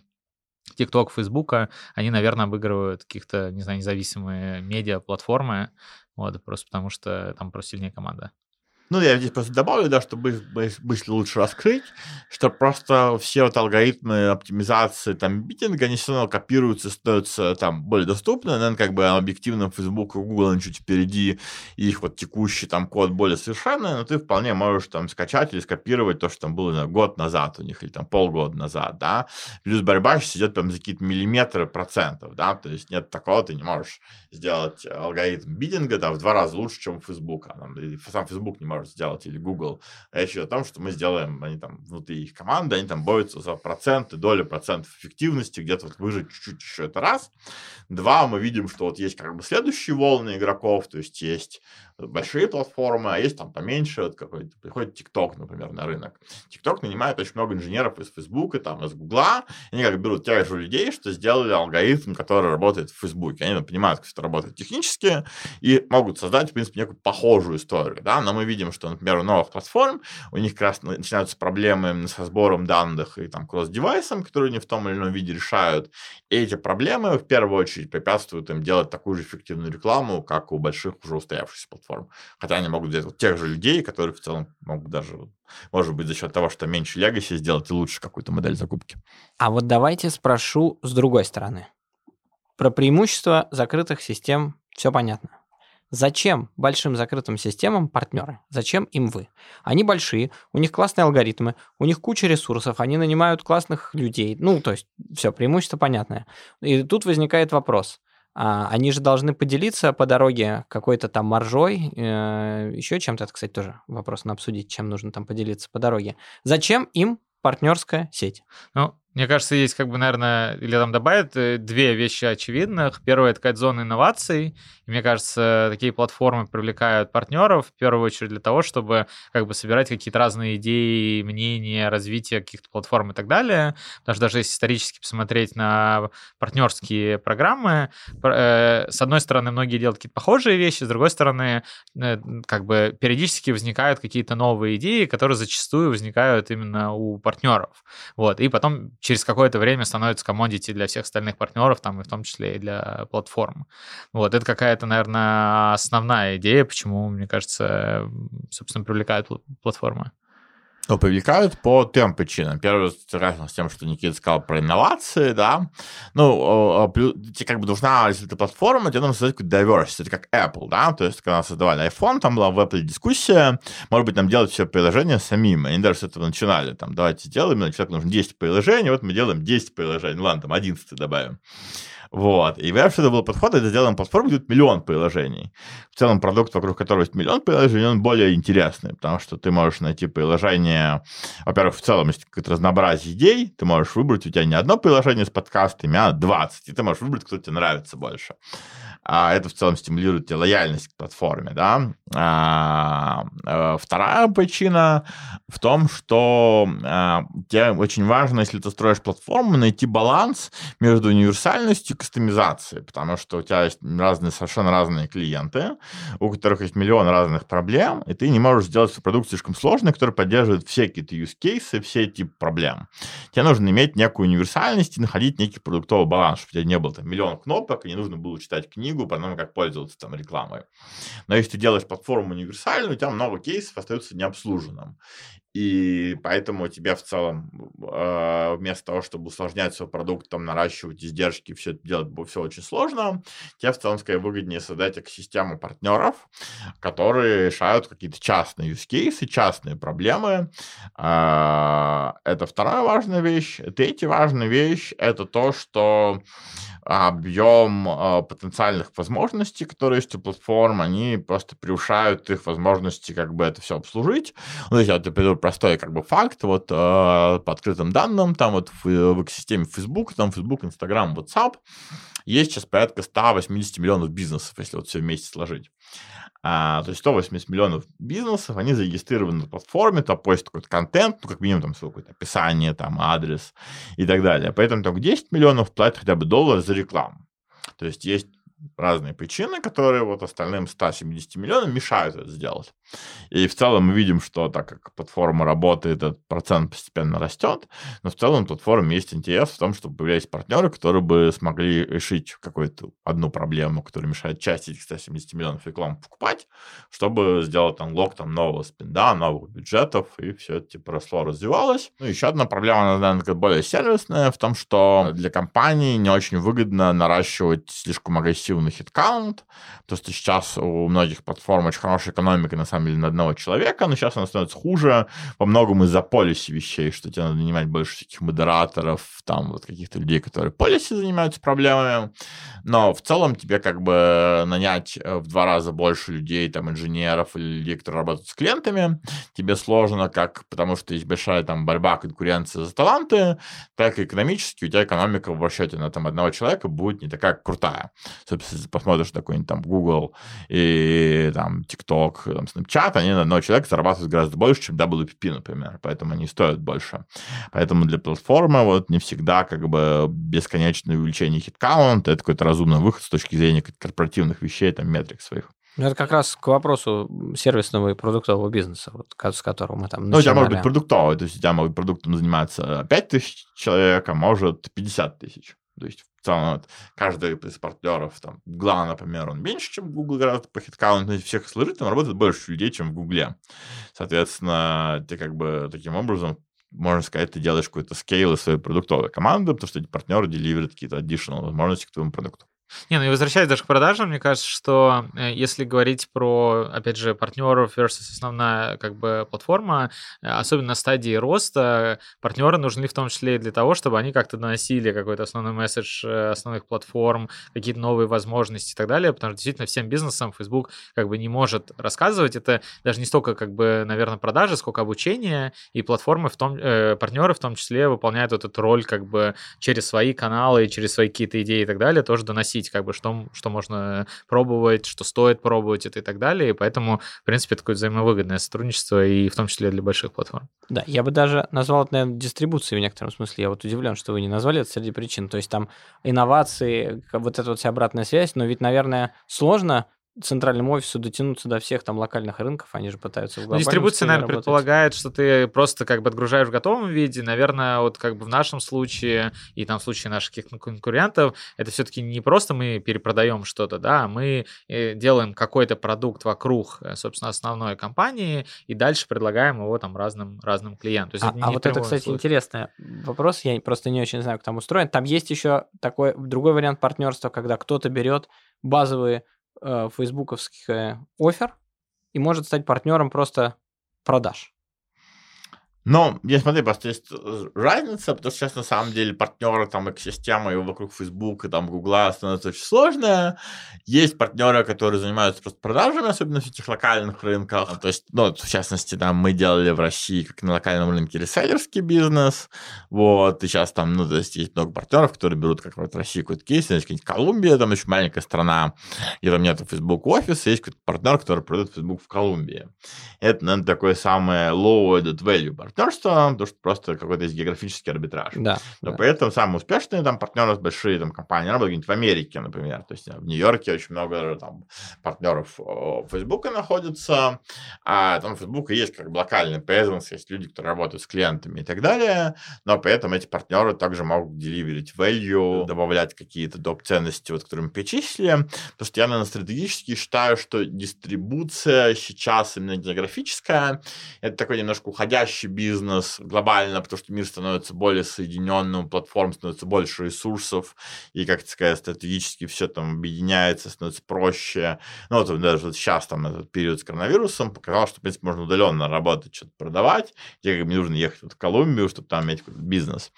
TikTok, Facebook, они, наверное, обыгрывают каких-то, не знаю, независимые медиа-платформы, вот, просто потому что там просто сильнее команда. Ну, я здесь просто добавлю, да, чтобы мысли лучше раскрыть, что просто все вот алгоритмы оптимизации там битинга, они все равно копируются, становятся там более доступны, наверное, как бы объективно Facebook и Google они чуть впереди, их вот текущий там код более совершенный, но ты вполне можешь там скачать или скопировать то, что там было на год назад у них, или там полгода назад, да. Плюс борьба сейчас идет там за какие-то миллиметры процентов, да, то есть нет такого, ты не можешь сделать алгоритм бидинга, да, в два раза лучше, чем у Facebook, а сам Facebook не может может сделать, или Google. Речь идет о том, что мы сделаем, они там внутри их команды, они там борются за проценты, доли процентов эффективности, где-то вот выжить чуть-чуть еще это раз. Два, мы видим, что вот есть как бы следующие волны игроков, то есть есть большие платформы, а есть там поменьше, вот какой-то, приходит TikTok, например, на рынок. TikTok нанимает очень много инженеров из Facebook, там из Google, они как берут тех же людей, что сделали алгоритм, который работает в Facebook. Они понимают, как это работает технически, и могут создать, в принципе, некую похожую историю, да, но мы видим, что, например, у новых платформ у них как раз начинаются проблемы со сбором данных и там кросс-девайсом, которые они в том или ином виде решают, и эти проблемы в первую очередь препятствуют им делать такую же эффективную рекламу, как у больших уже устоявшихся платформ платформ. Хотя они могут взять вот тех же людей, которые в целом могут даже, может быть, за счет того, что меньше легаси сделать и лучше какую-то модель закупки. А вот давайте спрошу с другой стороны. Про преимущества закрытых систем все понятно. Зачем большим закрытым системам партнеры? Зачем им вы? Они большие, у них классные алгоритмы, у них куча ресурсов, они нанимают классных людей. Ну, то есть, все, преимущество понятное. И тут возникает вопрос. А, они же должны поделиться по дороге какой-то там маржой, э, еще чем-то. Это, кстати, тоже вопрос на обсудить, чем нужно там поделиться по дороге. Зачем им партнерская сеть? Ну, мне кажется, есть, как бы, наверное, или там добавят э, две вещи очевидных. Первое — это какая-то зона инноваций. И мне кажется, такие платформы привлекают партнеров в первую очередь для того, чтобы как бы собирать какие-то разные идеи, мнения, развитие каких-то платформ и так далее. Потому что даже если исторически посмотреть на партнерские программы, э, с одной стороны, многие делают какие-то похожие вещи, с другой стороны, э, как бы периодически возникают какие-то новые идеи, которые зачастую возникают именно у партнеров. Вот. И потом через какое-то время становится комодити для всех остальных партнеров, там, и в том числе и для платформ. Вот, это какая-то, наверное, основная идея, почему, мне кажется, собственно, привлекают платформы. Ну, привлекают по трем причинам. Первое, связано с тем, что Никита сказал про инновации, да. Ну, тебе как бы нужна, если ты платформа, тебе нужно создать какую-то diversity. Это как Apple, да, то есть, когда создавали iPhone, там была в Apple дискуссия, может быть, нам делать все приложения самим. Они даже с этого начинали, там, давайте сделаем, человеку нужно 10 приложений, вот мы делаем 10 приложений, ну ладно, там 11 добавим. Вот. И вообще это был подход, это сделаем платформу, где миллион приложений. В целом продукт, вокруг которого есть миллион приложений, он более интересный, потому что ты можешь найти приложение, во-первых, в целом есть какое-то разнообразие идей, ты можешь выбрать, у тебя не одно приложение с подкастами, а 20, и ты можешь выбрать, кто тебе нравится больше а это в целом стимулирует тебе лояльность к платформе, да. А, а, вторая причина в том, что а, тебе очень важно, если ты строишь платформу, найти баланс между универсальностью и кастомизацией, потому что у тебя есть разные, совершенно разные клиенты, у которых есть миллион разных проблем, и ты не можешь сделать свой продукт слишком сложный, который поддерживает все какие-то use cases, все типы проблем. Тебе нужно иметь некую универсальность и находить некий продуктовый баланс, чтобы у тебя не было там миллион кнопок, и не нужно было читать книгу, книгу по тому, как пользоваться там рекламой. Но если ты делаешь платформу универсальную, у тебя много кейсов остается необслуженным. И поэтому тебе в целом э, вместо того, чтобы усложнять свой продукт, там, наращивать издержки, все это делать все очень сложно, тебе в целом скорее выгоднее создать экосистему партнеров, которые решают какие-то частные use cases, частные проблемы. Э, это вторая важная вещь. Третья важная вещь — это то, что объем э, потенциальных возможностей, которые есть у платформ, они просто превышают их возможности как бы это все обслужить. Ну, я вот приведу простой как бы факт, вот э, по открытым данным, там вот в, в экосистеме Facebook, там Facebook, Instagram, WhatsApp, есть сейчас порядка 180 миллионов бизнесов, если вот все вместе сложить. А, то есть 180 миллионов бизнесов, они зарегистрированы на платформе, там постят какой-то контент, ну, как минимум, там, какое-то описание, там, адрес и так далее. Поэтому только 10 миллионов платят хотя бы доллар за рекламу. То есть есть разные причины, которые вот остальным 170 миллионам мешают это сделать. И в целом мы видим, что так как платформа работает, этот процент постепенно растет, но в целом платформе есть интерес в том, чтобы появлялись партнеры, которые бы смогли решить какую-то одну проблему, которая мешает часть этих 170 миллионов рекламы покупать, чтобы сделать анлок там нового спинда, новых бюджетов, и все это типа росло, развивалось. Ну, еще одна проблема, наверное, более сервисная в том, что для компании не очень выгодно наращивать слишком агрессивно активный хиткаунт, потому что сейчас у многих платформ очень хорошая экономика, на самом деле, на одного человека, но сейчас она становится хуже. По многому из-за полиси вещей, что тебе надо нанимать больше всяких модераторов, там вот каких-то людей, которые полиси занимаются проблемами, но в целом тебе как бы нанять э, в два раза больше людей, там, инженеров или людей, которые работают с клиентами, тебе сложно как, потому что есть большая там борьба, конкуренция за таланты, так и экономически у тебя экономика в расчете на там одного человека будет не такая крутая посмотришь такой-нибудь там Google и там TikTok, там Snapchat, они на одного человека зарабатывают гораздо больше, чем WPP, например, поэтому они стоят больше. Поэтому для платформы вот не всегда как бы бесконечное увеличение хиткаунта, это какой-то разумный выход с точки зрения корпоративных вещей, там, метрик своих. Ну, это как раз к вопросу сервисного и продуктового бизнеса, вот, с которого мы там начинали. Ну, у тебя может быть продуктовый, то есть у тебя может продуктом заниматься 5 тысяч человек, а может 50 тысяч. То есть в целом вот, каждый из партнеров, там, Гугла, например, он меньше, чем Google гораздо по хиткаунту, всех сложить, там работает больше людей, чем в Гугле. Соответственно, ты как бы таким образом можно сказать, ты делаешь какой-то скейл из своей продуктовой команды, потому что эти партнеры деливерят какие-то additional возможности к твоему продукту. Не, ну и возвращаясь даже к продажам, мне кажется, что э, если говорить про, опять же, партнеров versus основная как бы платформа, э, особенно на стадии роста, партнеры нужны в том числе и для того, чтобы они как-то доносили какой-то основной месседж э, основных платформ, какие-то новые возможности и так далее, потому что действительно всем бизнесам Facebook как бы не может рассказывать. Это даже не столько как бы, наверное, продажи, сколько обучение, и платформы в том, э, партнеры в том числе выполняют вот эту роль как бы через свои каналы, через свои какие-то идеи и так далее тоже доносить обсудить, как бы, что, что можно пробовать, что стоит пробовать это и так далее. И поэтому, в принципе, такое взаимовыгодное сотрудничество, и в том числе для больших платформ. Да, я бы даже назвал это, наверное, дистрибуцией в некотором смысле. Я вот удивлен, что вы не назвали это среди причин. То есть там инновации, вот эта вот вся обратная связь, но ведь, наверное, сложно центральному офису дотянуться до всех там локальных рынков, они же пытаются в ну, Дистрибуция, наверное, работать. предполагает, что ты просто как бы отгружаешь в готовом виде. Наверное, вот как бы в нашем случае и там в случае наших конкурентов, это все-таки не просто мы перепродаем что-то, да, а мы э, делаем какой-то продукт вокруг, э, собственно, основной компании и дальше предлагаем его там разным, разным клиентам. а, а вот это, кстати, случай. интересный вопрос, я просто не очень знаю, как там устроен. Там есть еще такой другой вариант партнерства, когда кто-то берет базовые э, фейсбуковских э, офер и может стать партнером просто продаж. Но, я смотри, просто есть э, разница, потому что сейчас на самом деле партнеры, там, экосистема и вокруг Facebook и там Гугла становится очень сложная. Есть партнеры, которые занимаются просто продажами, особенно в этих локальных рынках. То есть, ну, в частности, там, мы делали в России, как на локальном рынке, реселлерский бизнес. Вот, и сейчас там, ну, то есть, есть много партнеров, которые берут, как вот в России какой-то кейс, есть какая-нибудь Колумбия, там очень маленькая страна, где там нет Facebook офиса, есть какой-то партнер, который продает Facebook в Колумбии. Это, наверное, такое самое low added value партнерство, потому что просто какой-то есть географический арбитраж. Да. Но да. при этом самые успешные там партнеры, большие там компании, работают в Америке, например. То есть в Нью-Йорке очень много там партнеров Фейсбука находится, а там у Фейсбука есть как бы локальный presence, есть люди, которые работают с клиентами и так далее, но при этом эти партнеры также могут деливерить value, добавлять какие-то доп. ценности, вот, которые мы перечислили, потому что я, наверное, стратегически считаю, что дистрибуция сейчас именно географическая, это такой немножко уходящий бизнес, бизнес глобально, потому что мир становится более соединенным, платформ становится больше ресурсов, и, как сказать, стратегически все там объединяется, становится проще. Ну, вот даже вот сейчас там этот период с коронавирусом показал, что, в принципе, можно удаленно работать, что-то продавать, тебе как бы нужно ехать вот в Колумбию, чтобы там иметь какой-то бизнес.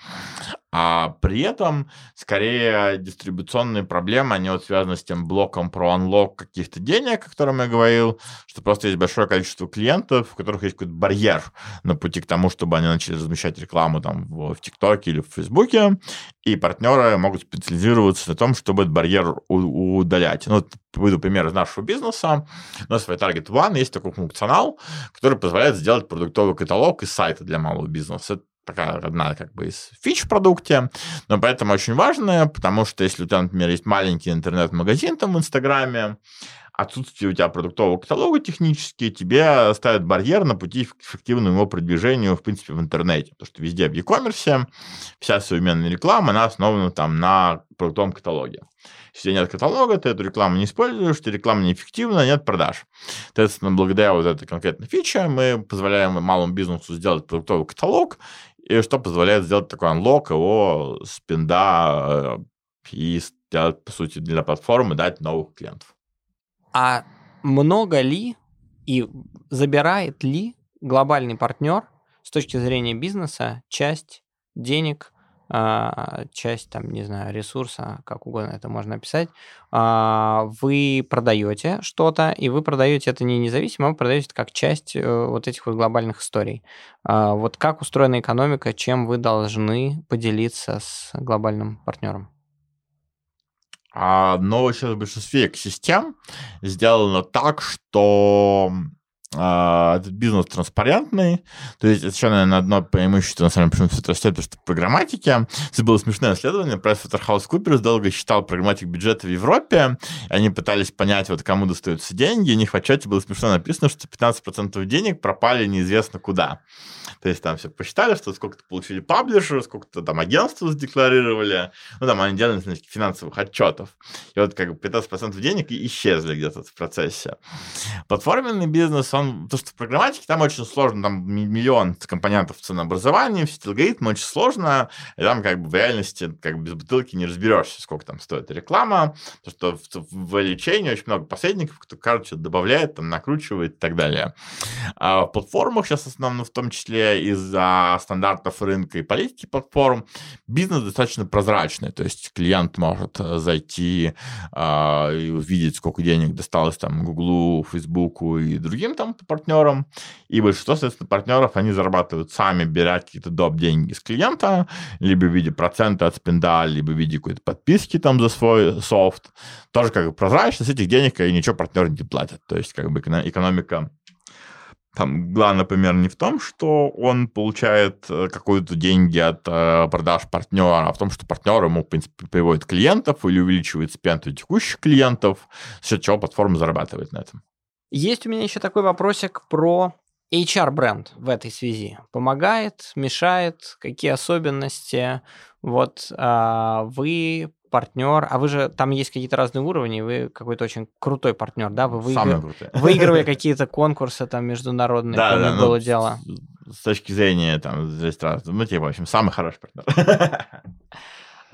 А при этом, скорее, дистрибуционные проблемы, они вот связаны с тем блоком про анлок каких-то денег, о котором я говорил, что просто есть большое количество клиентов, у которых есть какой-то барьер на пути к тому, чтобы они начали размещать рекламу там в ТикТоке или в Фейсбуке, и партнеры могут специализироваться на том, чтобы этот барьер удалять. Ну, приведу пример из нашего бизнеса. У нас в Target One есть такой функционал, который позволяет сделать продуктовый каталог из сайта для малого бизнеса. Это такая одна как бы из фич в продукте, но поэтому очень важная, потому что если у тебя, например, есть маленький интернет-магазин там в Инстаграме, отсутствие у тебя продуктового каталога технически тебе ставит барьер на пути к эффективному его продвижению, в принципе, в интернете. Потому что везде в e-commerce вся современная реклама, она основана там на продуктовом каталоге. Если нет каталога, ты эту рекламу не используешь, ты реклама неэффективна, нет продаж. Соответственно, благодаря вот этой конкретной фиче мы позволяем малому бизнесу сделать продуктовый каталог, и что позволяет сделать такой анлок его спинда э, и сделать, по сути, для платформы дать новых клиентов. А много ли и забирает ли глобальный партнер с точки зрения бизнеса часть денег, а, часть, там, не знаю, ресурса, как угодно это можно описать, а, вы продаете что-то, и вы продаете это не независимо, вы продаете это как часть э, вот этих вот глобальных историй. А, вот как устроена экономика, чем вы должны поделиться с глобальным партнером? А, но сейчас в большинстве экосистем сделано так, что этот бизнес транспарентный. То есть это еще, наверное, одно преимущество, на самом деле, почему все потому что в программатике. Это было смешное исследование. PricewaterhouseCoopers долго считал программатик бюджета в Европе. Они пытались понять, вот кому достаются деньги. У них в отчете было смешно написано, что 15% денег пропали неизвестно куда. То есть там все посчитали, что сколько-то получили паблишеры, сколько-то там агентства задекларировали. Ну, там они делали значит, финансовых отчетов. И вот как бы 15% денег исчезли где-то в процессе. Платформенный бизнес, он, то, что в программатике там очень сложно, там миллион компонентов ценообразования, все эти алгоритмы очень сложно, и там как бы в реальности как бы без бутылки не разберешься, сколько там стоит реклама, потому что в, в value очень много посредников, кто, короче, добавляет, там, накручивает и так далее. А в платформах сейчас в основном в том числе из-за стандартов рынка и политики платформ бизнес достаточно прозрачный, то есть клиент может э, зайти э, и увидеть, сколько денег досталось там Гуглу, Фейсбуку и другим там партнерам, и большинство, соответственно, партнеров, они зарабатывают сами, беря какие-то доп. деньги с клиента, либо в виде процента от спинда, либо в виде какой-то подписки там за свой софт. Тоже как бы прозрачно, с этих денег и ничего партнеры не платят. То есть как бы экономика там, главное, например, не в том, что он получает э, какую-то деньги от э, продаж партнера, а в том, что партнер ему, в принципе, приводит клиентов или увеличивает спенту текущих клиентов, за счет чего платформа зарабатывает на этом. Есть у меня еще такой вопросик про HR-бренд в этой связи. Помогает, мешает, какие особенности? Вот а, вы партнер, а вы же там есть какие-то разные уровни, вы какой-то очень крутой партнер, да? Вы выигр... выигрывали какие-то конкурсы там международные, да, да, было ну, дело. С точки зрения там здесь ну типа в общем самый хороший партнер.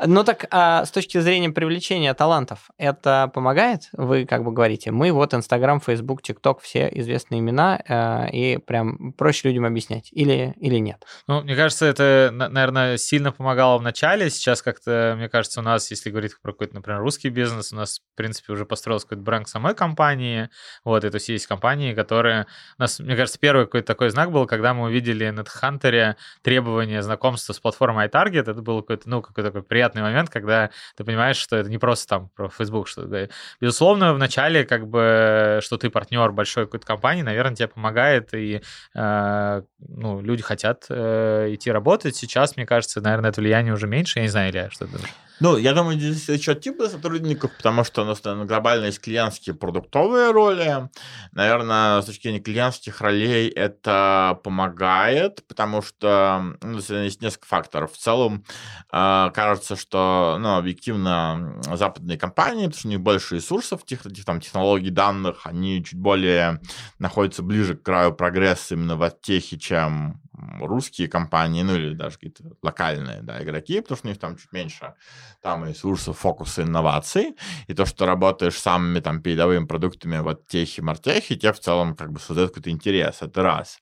Ну так, а с точки зрения привлечения талантов, это помогает? Вы как бы говорите, мы вот Инстаграм, Фейсбук, ТикТок, все известные имена, э, и прям проще людям объяснять, или, или нет? Ну, мне кажется, это, наверное, сильно помогало в начале. Сейчас как-то, мне кажется, у нас, если говорить про какой-то, например, русский бизнес, у нас, в принципе, уже построился какой-то бренд самой компании. Вот, это все есть компании, которые... У нас, мне кажется, первый какой-то такой знак был, когда мы увидели на HeadHunter требования знакомства с платформой iTarget. Это был какой-то, ну, какой-то такой приятный приятный момент, когда ты понимаешь, что это не просто там про Facebook что-то. Безусловно, в начале, как бы, что ты партнер большой какой-то компании, наверное, тебе помогает, и э, ну, люди хотят э, идти работать. Сейчас, мне кажется, наверное, это влияние уже меньше. Я не знаю, Илья, что ты думаешь? Ну, я думаю, здесь еще типы сотрудников, потому что у нас наверное, глобально есть клиентские продуктовые роли. Наверное, с точки зрения клиентских ролей это помогает, потому что ну, есть несколько факторов. В целом, э, кажется, что ну, объективно западные компании, потому что у них больше ресурсов, тех, этих там технологий данных, они чуть более находятся ближе к краю прогресса именно в оттехе, чем русские компании, ну или даже какие-то локальные да, игроки, потому что у них там чуть меньше там ресурсов, фокуса, инноваций, и то, что работаешь самыми там передовыми продуктами вот техи, мартехи, те в целом как бы создают какой-то интерес, это раз.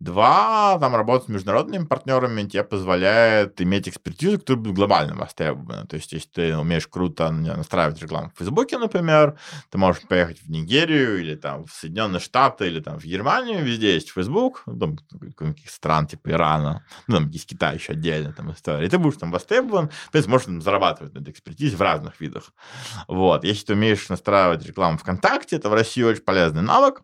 Два, там работать с международными партнерами тебе позволяет иметь экспертизу, которая будет глобально востребована. То есть, если ты умеешь круто настраивать рекламу в Фейсбуке, например, ты можешь поехать в Нигерию или там в Соединенные Штаты или там в Германию, везде есть Facebook, ну, там каких стран типа Ирана, ну, там есть Китай еще отдельно там история, и ты будешь там востребован, то есть можешь там, зарабатывать на этой экспертизе в разных видах. Вот. Если ты умеешь настраивать рекламу ВКонтакте, это в России очень полезный навык.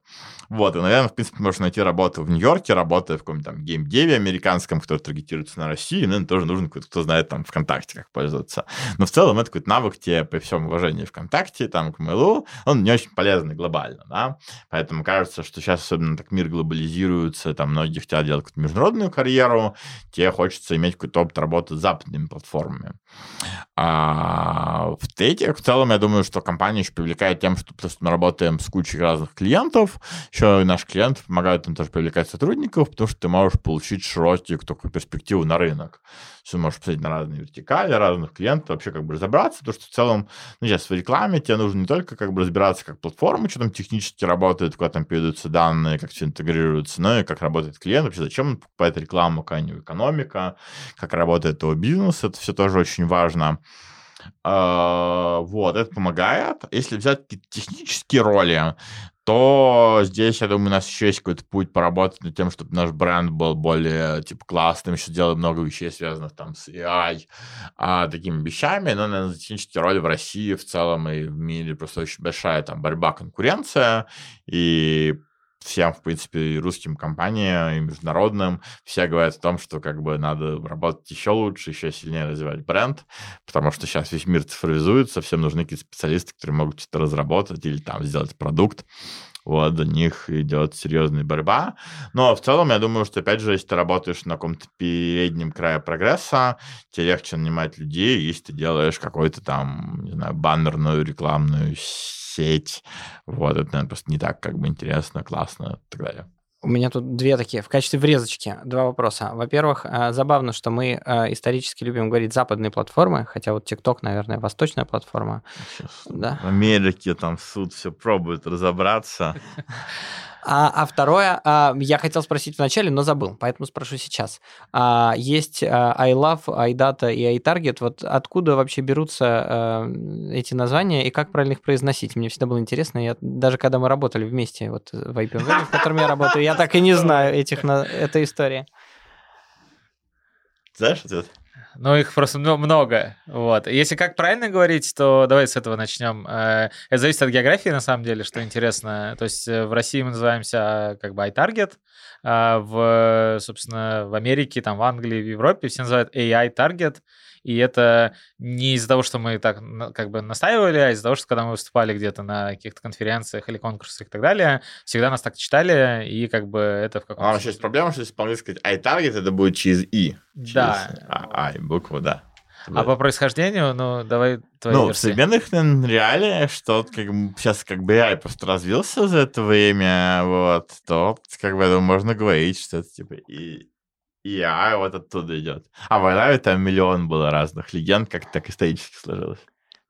Вот, и, наверное, в принципе, можно найти работу в Нью-Йорке, работая в каком-то там геймдеве американском, который таргетируется на Россию, ну, тоже нужен кто-то, кто знает там ВКонтакте, как пользоваться. Но в целом это какой-то навык тебе, при всем уважении ВКонтакте, там, к Mail.ru, он не очень полезный глобально, да, поэтому кажется, что сейчас особенно так мир глобализируется, там, многие хотят делать какую-то международную карьеру, тебе хочется иметь какой-то опыт работы с западными платформами. А, в-третьих, в целом, я думаю, что компания еще привлекает тем, что просто мы работаем с кучей разных клиентов, еще наши клиенты помогают нам тоже привлекать сотрудников, потому что ты можешь получить широкую такую перспективу на рынок. Все можешь посмотреть на разные вертикали, разных клиентов, вообще как бы разобраться, потому что в целом, ну, сейчас в рекламе тебе нужно не только как бы разбираться, как платформа, что там технически работает, куда там передаются данные, как все интегрируется, но и как работает клиент, вообще зачем он покупает рекламу, какая у экономика, как работает его бизнес, это все тоже очень важно. Uh, вот, это помогает. Если взять технические роли, то здесь, я думаю, у нас еще есть какой-то путь поработать над тем, чтобы наш бренд был более, типа, классным, еще делать много вещей, связанных там с AI, а, такими вещами, но, наверное, технические роли в России в целом и в мире просто очень большая там борьба, конкуренция, и всем, в принципе, и русским компаниям, и международным, все говорят о том, что как бы надо работать еще лучше, еще сильнее развивать бренд, потому что сейчас весь мир цифровизуется, всем нужны какие-то специалисты, которые могут что-то разработать или там сделать продукт. Вот, до них идет серьезная борьба. Но в целом, я думаю, что, опять же, если ты работаешь на каком-то переднем крае прогресса, тебе легче нанимать людей, если ты делаешь какой-то там, не знаю, баннерную рекламную сеть. Вот, это, наверное, просто не так как бы интересно, классно и так далее. У меня тут две такие, в качестве врезочки, два вопроса. Во-первых, э, забавно, что мы э, исторически любим говорить западные платформы, хотя вот TikTok, наверное, восточная платформа. Сейчас да? В Америке там суд все пробует разобраться. А, а второе, а, я хотел спросить вначале, но забыл, поэтому спрошу сейчас. А, есть а, iLove, iData и iTarget. Вот откуда вообще берутся а, эти названия и как правильно их произносить? Мне всегда было интересно. Я, даже когда мы работали вместе вот в IPM, в котором я работаю, я так и не знаю этих, этой истории. Знаешь ответ? Ну, их просто много. Вот. Если как правильно говорить, то давай с этого начнем. Э, это зависит от географии, на самом деле, что интересно. То есть э, в России мы называемся как бы iTarget, а в, собственно, в Америке, там, в Англии, в Европе все называют AI Target. И это не из-за того, что мы так как бы настаивали, а из-за того, что когда мы выступали где-то на каких-то конференциях или конкурсах и так далее, всегда нас так читали, и как бы это в каком-то... А сейчас проблема, что если по-английски сказать iTarget, это будет через «и». Через да. А, букву, да. А по происхождению, ну, давай твои Ну, версии. в современных реалиях, что как сейчас как бы AI просто развился за это время, вот, то как бы можно говорить, что это типа и и а вот оттуда идет. А в Аравии там миллион было разных легенд, как так исторически сложилось.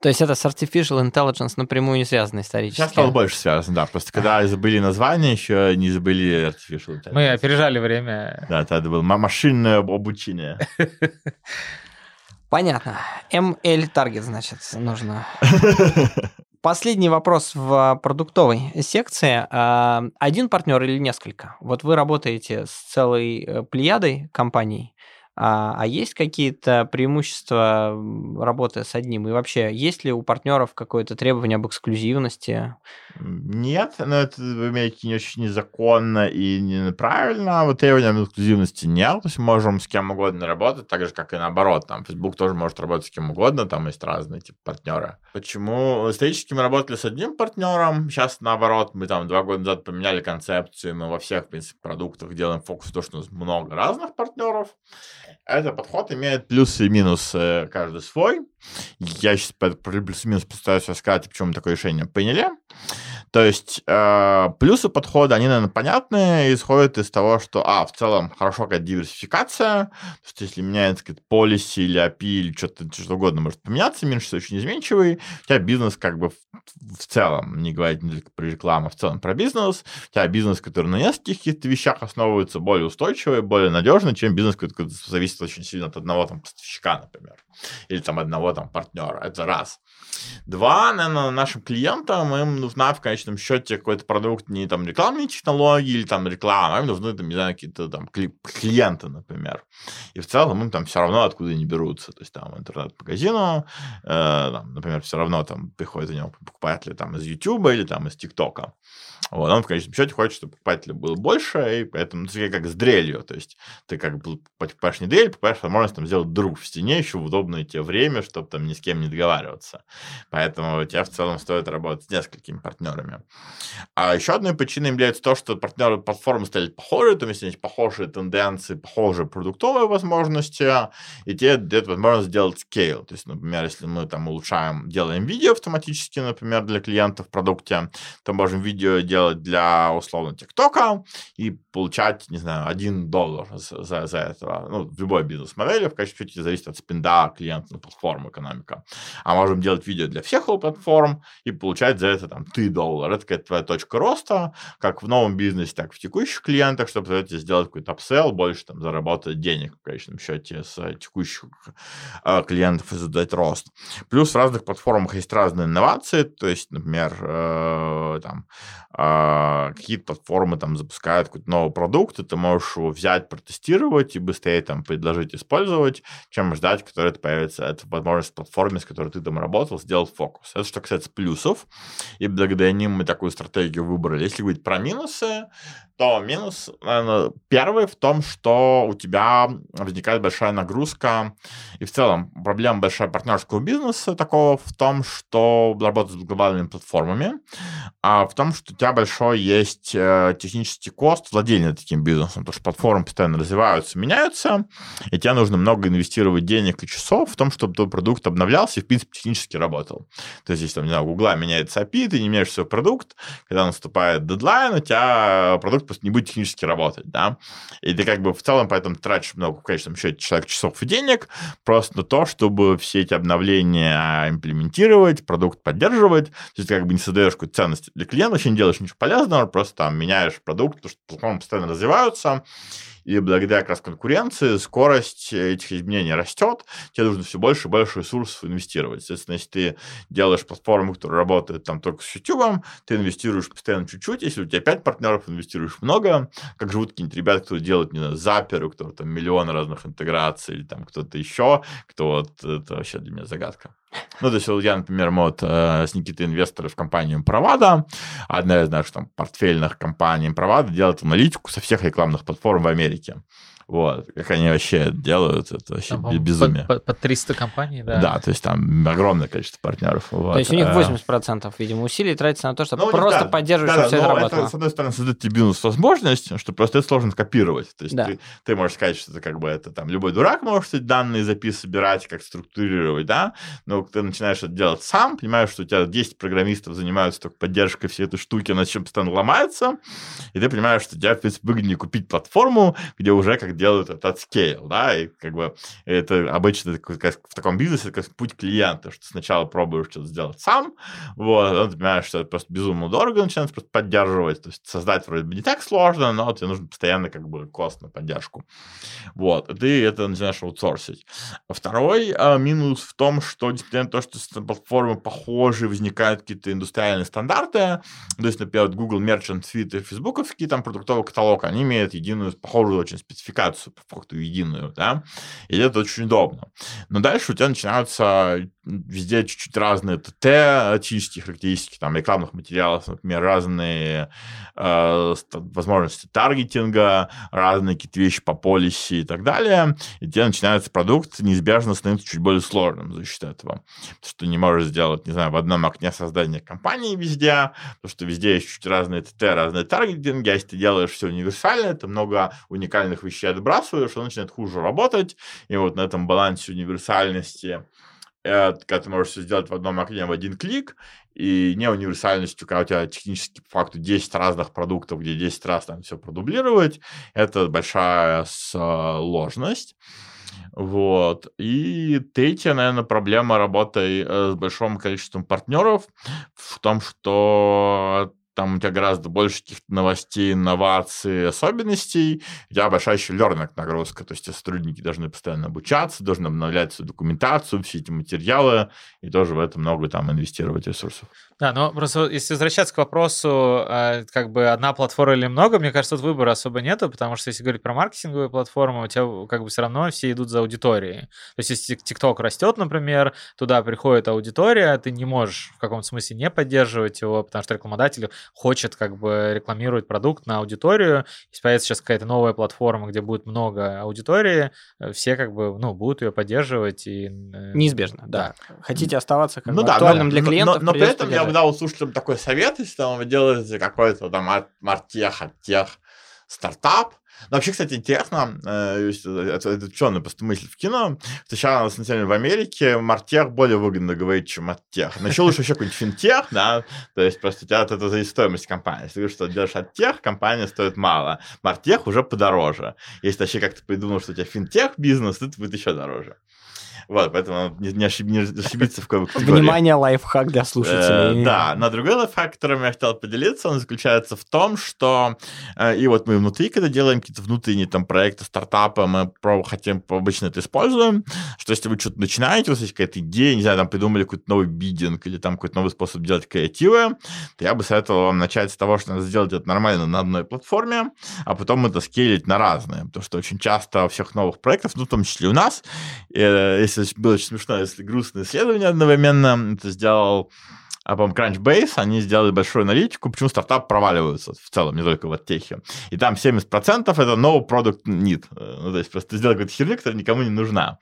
То есть это с artificial intelligence напрямую не связано исторически? Сейчас стало больше связано, да. Просто когда забыли название, еще не забыли artificial intelligence. Мы опережали время. Да, это было машинное обучение. Понятно. ML таргет, значит, нужно. Последний вопрос в продуктовой секции. А, один партнер или несколько? Вот вы работаете с целой э, плеядой компаний, а, а есть какие-то преимущества работы с одним? И вообще, есть ли у партнеров какое-то требование об эксклюзивности? Нет, но это в Америке не очень незаконно и неправильно. Вот требования об эксклюзивности нет. То есть мы можем с кем угодно работать, так же, как и наоборот. Там Facebook тоже может работать с кем угодно, там есть разные типа партнеры. Почему? Исторически мы работали с одним партнером, сейчас наоборот, мы там два года назад поменяли концепцию, мы во всех, в принципе, продуктах делаем фокус на то, что у нас много разных партнеров. Этот подход имеет плюсы и минусы каждый свой. Я сейчас плюс-минус постараюсь рассказать, почему мы такое решение приняли. То есть э, плюсы подхода, они, наверное, понятные, исходят из того, что, а, в целом, хорошо какая диверсификация, то есть если меняется какая-то полиси или API или что-то что угодно может поменяться, меньше очень изменчивый, у тебя бизнес как бы в, в целом, не говорить не только про рекламу, а в целом про бизнес, у тебя бизнес, который на нескольких каких-то вещах основывается, более устойчивый, более надежный, чем бизнес, который зависит очень сильно от одного там поставщика, например, или там одного там партнера, это раз. Два, наверное, нашим клиентам им нужна в конечном счете какой-то продукт, не там рекламные технологии или там реклама, а им нужны там, не знаю, какие-то там клиенты, например. И в целом им там все равно откуда они берутся. То есть там интернет-магазину, э, там, например, все равно там приходят у него покупатели там из YouTube или там из ТикТока. Вот, он в конечном счете хочет, чтобы покупателей было больше, и поэтому это как с дрелью. То есть ты как бы покупаешь не дрель, покупаешь возможность там сделать друг в стене еще в удобное тебе время, чтобы там ни с кем не договариваться. Поэтому тебе в целом стоит работать с несколькими партнерами. А еще одной причиной является то, что партнеры платформы стали похожи, то есть есть похожие тенденции, похожие продуктовые возможности, и тебе дает возможность сделать скейл. То есть, например, если мы там улучшаем, делаем видео автоматически, например, для клиентов в продукте, то можем видео делать для, условно, ТикТока и получать, не знаю, один доллар за, за этого. Ну, в любой бизнес-модели, в качестве зависит от спинда клиента на платформу экономика. А можем делать видео для всех платформ и получать за это там 3 доллара. Это какая-то твоя точка роста, как в новом бизнесе, так и в текущих клиентах, чтобы эти сделать какой-то апсел, больше там заработать денег в конечном счете с текущих э, клиентов и задать рост. Плюс в разных платформах есть разные инновации, то есть, например, э, там э, какие-то платформы там запускают какой-то новый продукт, и ты можешь его взять, протестировать и быстрее там предложить использовать, чем ждать, который это появится, это возможность платформе, с которой ты там работал, сделать фокус. Это что касается плюсов, и благодаря ним мы такую стратегию выбрали. Если говорить про минусы, то минус, наверное, первый в том, что у тебя возникает большая нагрузка, и в целом проблема большая партнерского бизнеса такого в том, что работать с глобальными платформами, а в том, что у тебя большой есть э, технический кост владения таким бизнесом, потому что платформы постоянно развиваются, меняются, и тебе нужно много инвестировать денег и часов в том, чтобы твой продукт обновлялся и, в принципе, технически работал. То есть, если, там, не знаю, у Гугла меняется API, ты не меняешь свой продукт, когда наступает дедлайн, у тебя продукт просто не будет технически работать, да, и ты как бы в целом поэтому тратишь много, в конечном счете, человек часов и денег просто на то, чтобы все эти обновления имплементировать, продукт поддерживать, то есть ты как бы не создаешь какую-то ценность для клиента, вообще не делаешь ничего полезного, просто там меняешь продукт, потому что платформы постоянно развиваются, и благодаря как раз конкуренции скорость этих изменений растет, тебе нужно все больше и больше ресурсов инвестировать. Соответственно, если ты делаешь платформу, которая работает там только с YouTube, ты инвестируешь постоянно чуть-чуть, если у тебя 5 партнеров, инвестируешь много, как живут какие-нибудь ребята, которые делают, не знаю, заперы, у которых там миллионы разных интеграций, или там кто-то еще, кто вот, это вообще для меня загадка. Ну, то есть я, например, вот э, с Никитой инвесторы в компанию Провада, одна из наших там портфельных компаний Провада делает аналитику со всех рекламных платформ в Америке. Вот, как они вообще делают, это вообще там, безумие. По, по 300 компаний, да? Да, то есть там огромное количество партнеров. Вот. То есть у них 80%, э, видимо, усилий тратится на то, чтобы ну, просто да, поддерживать, да, чтобы да, все это работало. Это, с одной стороны, создает тебе бизнес-возможность, что просто это сложно копировать. То есть да. ты, ты можешь сказать, что это как бы это там любой дурак может эти данные запись собирать, как структурировать, да, но ты начинаешь это делать сам, понимаешь, что у тебя 10 программистов занимаются только поддержкой всей этой штуки, она чем постоянно ломается, и ты понимаешь, что тебе, в принципе, выгоднее купить платформу, где уже как делают это от scale, да, и как бы это обычно как в таком бизнесе как путь клиента, что сначала пробуешь что-то сделать сам, вот, а ты понимаешь, что это просто безумно дорого начинается просто поддерживать, то есть создать вроде бы не так сложно, но тебе нужно постоянно как бы кост на поддержку, вот, ты это начинаешь аутсорсить. Второй а, минус в том, что, несмотря то, что платформы похожи, возникают какие-то индустриальные стандарты, то есть, например, Google Merchant Suite и Фейсбуковский там продуктовый каталог, они имеют единую, похожую очень спецификацию информацию по факту единую, да, и это очень удобно. Но дальше у тебя начинаются везде чуть-чуть разные ТТ, технические характеристики, там, рекламных материалов, например, разные э, возможности таргетинга, разные какие-то вещи по полиси и так далее, и тебе начинается продукт неизбежно становится чуть более сложным за счет этого. Что не можешь сделать, не знаю, в одном окне создания компании везде, потому что везде есть чуть разные ТТ, разные таргетинги, а если ты делаешь все универсально, это много уникальных вещей отбрасываешь, он начинает хуже работать, и вот на этом балансе универсальности это, когда ты можешь все сделать в одном окне в один клик, и не универсальностью, когда у тебя технически по факту 10 разных продуктов, где 10 раз там все продублировать, это большая сложность. Вот. И третья, наверное, проблема работы э, с большим количеством партнеров в том, что там у тебя гораздо больше каких-то новостей, инноваций, особенностей, у тебя большая еще learning нагрузка, то есть сотрудники должны постоянно обучаться, должны обновлять свою документацию, все эти материалы, и тоже в это много там инвестировать ресурсов. Да, но просто если возвращаться к вопросу, а, как бы одна платформа или много, мне кажется, тут выбора особо нету, потому что если говорить про маркетинговую платформу, у тебя как бы все равно все идут за аудиторией. То есть если TikTok растет, например, туда приходит аудитория, ты не можешь в каком-то смысле не поддерживать его, потому что рекламодатель хочет как бы рекламировать продукт на аудиторию. Если появится сейчас какая-то новая платформа, где будет много аудитории, э, все как бы, ну, будут ее поддерживать. И, э, Неизбежно, да. да. Хотите оставаться как ну, бы да, актуальным но, для клиентов, но, но, но при этом я бы дал слушателям такой совет, если там вы делаете какой-то там мартех, оттех, стартап, но вообще, кстати, интересно, э, это, это ученый просто мысль в кино, сейчас, на самом деле, в Америке мартех более выгодно говорить, чем оттех. Но еще лучше еще какой-нибудь финтех, да, то есть просто у тебя это за стоимость компании. Если ты говоришь, что делаешь оттех, компания стоит мало. Мартех уже подороже. Если вообще как-то придумал, что у тебя финтех бизнес, то это будет еще дороже. Вот, поэтому не, не, ошиб, не ошибиться в какой категории. Внимание, лайфхак для слушателей. Э, да, на другой лайфхак, которым я хотел поделиться, он заключается в том, что э, и вот мы внутри, когда делаем какие-то внутренние там проекты, стартапы, мы про, хотим обычно это используем, что если вы что-то начинаете, у вас есть какая-то идея, не знаю, там придумали какой-то новый бидинг или там какой-то новый способ делать креативы, то я бы советовал вам начать с того, что надо сделать это нормально на одной платформе, а потом это скейлить на разные, потому что очень часто у всех новых проектов, ну, в том числе у нас, э, если было очень смешно, если грустное исследование одновременно, это сделал а, по-моему, Crunchbase, они сделали большую аналитику, почему стартап проваливаются в целом, не только в оттехе. И там 70% это no product need. Ну, то есть просто сделать какую-то херню, которая никому не нужна.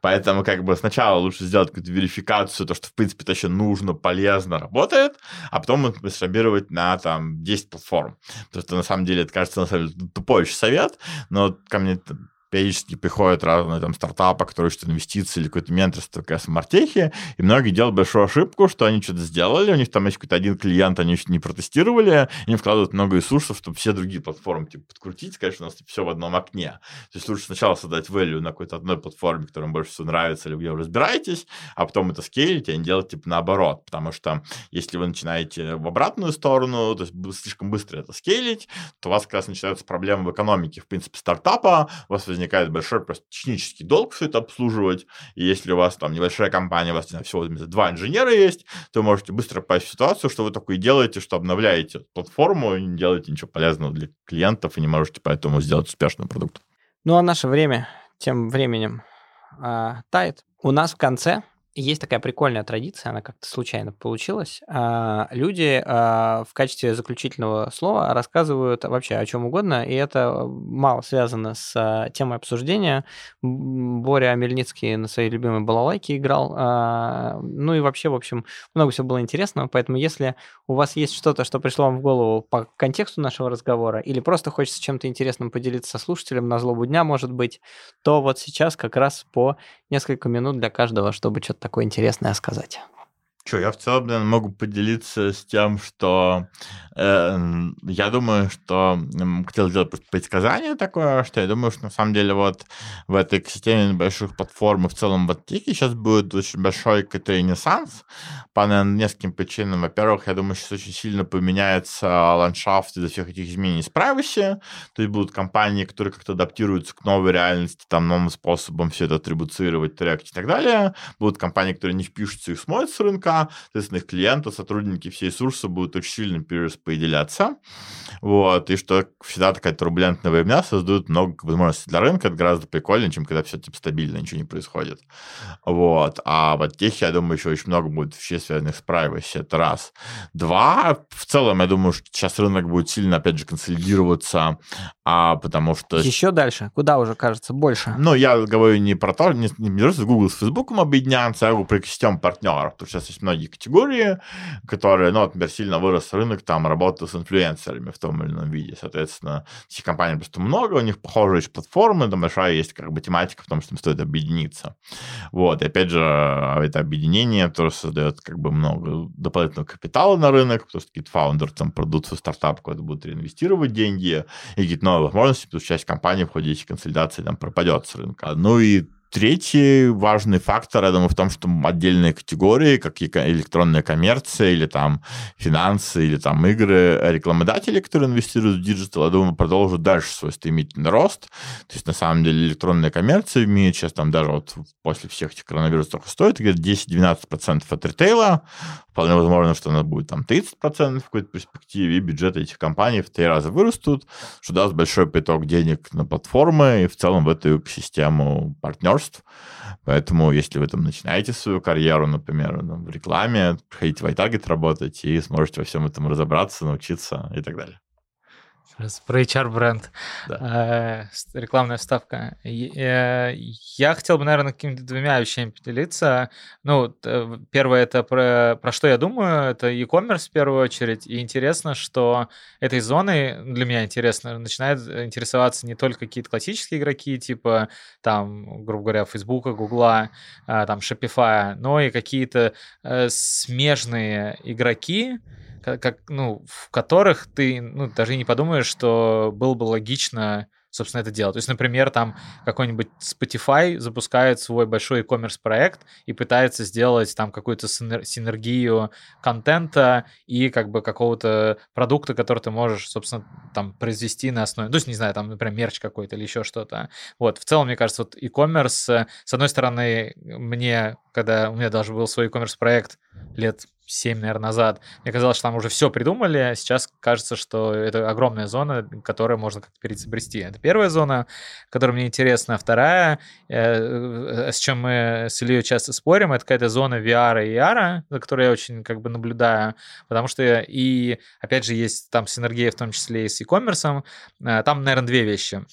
Поэтому как бы сначала лучше сделать какую-то верификацию, то, что в принципе это еще нужно, полезно, работает, а потом масштабировать на там 10 платформ. Потому что на самом деле это кажется на самом деле тупой совет, но ко мне периодически приходят разные там стартапы, которые ищут инвестиции или какое-то менторство в Мартехе, и многие делают большую ошибку, что они что-то сделали, у них там есть какой-то один клиент, они еще не протестировали, они вкладывают много ресурсов, чтобы все другие платформы типа подкрутить, сказать, что у нас типа, все в одном окне. То есть лучше сначала создать value на какой-то одной платформе, которая вам больше всего нравится, или где вы разбираетесь, а потом это скейлить, а не делать типа наоборот, потому что если вы начинаете в обратную сторону, то есть слишком быстро это скейлить, то у вас как раз начинаются проблемы в экономике, в принципе, стартапа, у вас возникает большой просто технический долг все это обслуживать. И если у вас там небольшая компания, у вас знаю, всего два инженера есть, то вы можете быстро попасть в ситуацию, что вы такое делаете, что обновляете платформу и не делаете ничего полезного для клиентов и не можете поэтому сделать успешный продукт. Ну а наше время тем временем э, тает. У нас в конце есть такая прикольная традиция, она как-то случайно получилась. А, люди а, в качестве заключительного слова рассказывают вообще о чем угодно, и это мало связано с а, темой обсуждения. Боря Мельницкий на своей любимой балалайке играл. Ну и вообще, в общем, много всего было интересного, поэтому если у вас есть что-то, что пришло вам в голову по контексту нашего разговора, или просто хочется чем-то интересным поделиться со слушателем на злобу дня, может быть, то вот сейчас как раз по несколько минут для каждого, чтобы что-то такое интересное сказать. Что, я в целом, наверное, могу поделиться с тем, что э, я думаю, что хотел сделать предсказание такое, что я думаю, что на самом деле вот в этой экосистеме больших платформ и в целом в Аттике сейчас будет очень большой какой-то ренессанс по наверное, нескольким причинам. Во-первых, я думаю, сейчас очень сильно поменяется ландшафт из-за всех этих изменений с privacy, то есть будут компании, которые как-то адаптируются к новой реальности, там, новым способом все это атрибуцировать, трекать и так далее. Будут компании, которые не впишутся и смоют с рынка, соответственно, их клиенты, сотрудники, все ресурсы будут очень сильно перераспределяться. Вот, и что всегда такая турбулентная времена создают много возможностей для рынка, это гораздо прикольнее, чем когда все типа стабильно, ничего не происходит. Вот, а в тех, я думаю, еще очень много будет вещей, связанных с privacy, это раз. Два, в целом, я думаю, что сейчас рынок будет сильно, опять же, консолидироваться, а, потому что... Еще дальше? Куда уже, кажется, больше? Ну, я говорю не про то, не, не, не Google с Facebook объединяться, а про экосистему партнеров, потому что сейчас есть многие категории, которые, ну, например, сильно вырос рынок там работы с инфлюенсерами в том или ином виде. Соответственно, этих компаний просто много, у них похожие есть платформы, там большая есть как бы тематика в том, что им стоит объединиться. Вот, и опять же, это объединение тоже создает как бы много дополнительного капитала на рынок, потому что какие-то фаундеры там продадут свой стартап, куда будут реинвестировать деньги, и какие-то новые возможности, потому что часть компаний в ходе этих консолидаций там пропадет с рынка. Ну и Третий важный фактор, я думаю, в том, что отдельные категории, как электронная коммерция или там финансы, или там игры, рекламодатели, которые инвестируют в digital, я думаю, продолжат дальше свой стремительный рост. То есть, на самом деле, электронная коммерция имеет сейчас там даже вот после всех этих коронавирусов стоит где-то 10-12% от ритейла. Вполне возможно, что она будет там 30% в какой-то перспективе, и бюджеты этих компаний в три раза вырастут, что даст большой приток денег на платформы и в целом в эту экосистему партнерств партнерств. Поэтому, если вы там начинаете свою карьеру, например, в рекламе, приходите в iTarget работать и сможете во всем этом разобраться, научиться и так далее. Про HR-бренд. Да. Э, рекламная вставка. Э, я хотел бы, наверное, какими-то двумя вещами поделиться. Ну, первое, это про, про что я думаю. Это e-commerce в первую очередь. И интересно, что этой зоной, для меня интересно, начинают интересоваться не только какие-то классические игроки, типа, там, грубо говоря, Facebook, Google, э, там, Shopify, но и какие-то смежные игроки, как, ну, в которых ты ну, даже не подумаешь, что было бы логично собственно, это делать. То есть, например, там какой-нибудь Spotify запускает свой большой e-commerce проект и пытается сделать там какую-то синергию контента и как бы какого-то продукта, который ты можешь, собственно, там произвести на основе, то есть, не знаю, там, например, мерч какой-то или еще что-то. Вот, в целом, мне кажется, вот e-commerce, с одной стороны, мне, когда у меня даже был свой e-commerce проект лет 7, наверное, назад, мне казалось, что там уже все придумали, а сейчас кажется, что это огромная зона, которую можно как-то переизобрести. Это первая зона, которая мне интересна. Вторая, э, с чем мы с Ильей часто спорим, это какая-то зона VR и AR, за которой я очень как бы наблюдаю, потому что и, опять же, есть там синергия в том числе и с e-commerce. Э, там, наверное, две вещи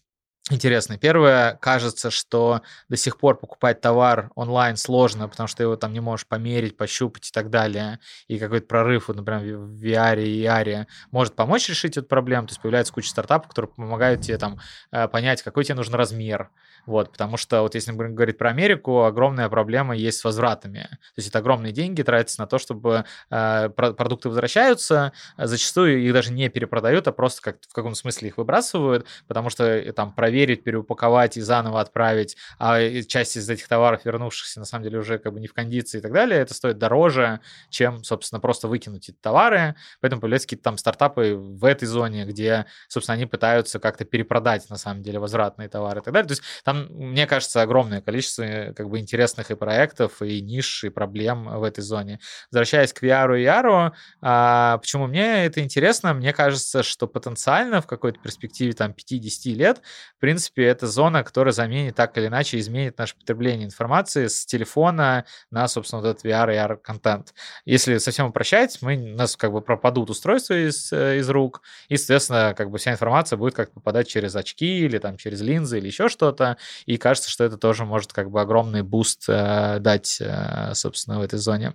интересные. Первое, кажется, что до сих пор покупать товар онлайн сложно, потому что его там не можешь померить, пощупать и так далее. И какой-то прорыв, вот, например, в VR и AR может помочь решить эту проблему. То есть появляется куча стартапов, которые помогают тебе там э, понять, какой тебе нужен размер. Вот, потому что вот если говорить про Америку, огромная проблема есть с возвратами. То есть это огромные деньги тратятся на то, чтобы э, продукты возвращаются, зачастую их даже не перепродают, а просто как в каком смысле их выбрасывают, потому что э, там проверить проверить, переупаковать и заново отправить, а часть из этих товаров, вернувшихся, на самом деле уже как бы не в кондиции и так далее, это стоит дороже, чем, собственно, просто выкинуть эти товары. Поэтому появляются какие-то там стартапы в этой зоне, где, собственно, они пытаются как-то перепродать, на самом деле, возвратные товары и так далее. То есть там, мне кажется, огромное количество как бы интересных и проектов, и ниш, и проблем в этой зоне. Возвращаясь к VR и AR, а, почему мне это интересно? Мне кажется, что потенциально в какой-то перспективе там 5-10 лет принципе, это зона, которая заменит так или иначе, изменит наше потребление информации с телефона на, собственно, вот этот VR и AR контент. Если совсем упрощать, мы, у нас как бы пропадут устройства из, э, из рук, и, соответственно, как бы вся информация будет как попадать через очки или там через линзы или еще что-то, и кажется, что это тоже может как бы огромный boost э, дать, э, собственно, в этой зоне.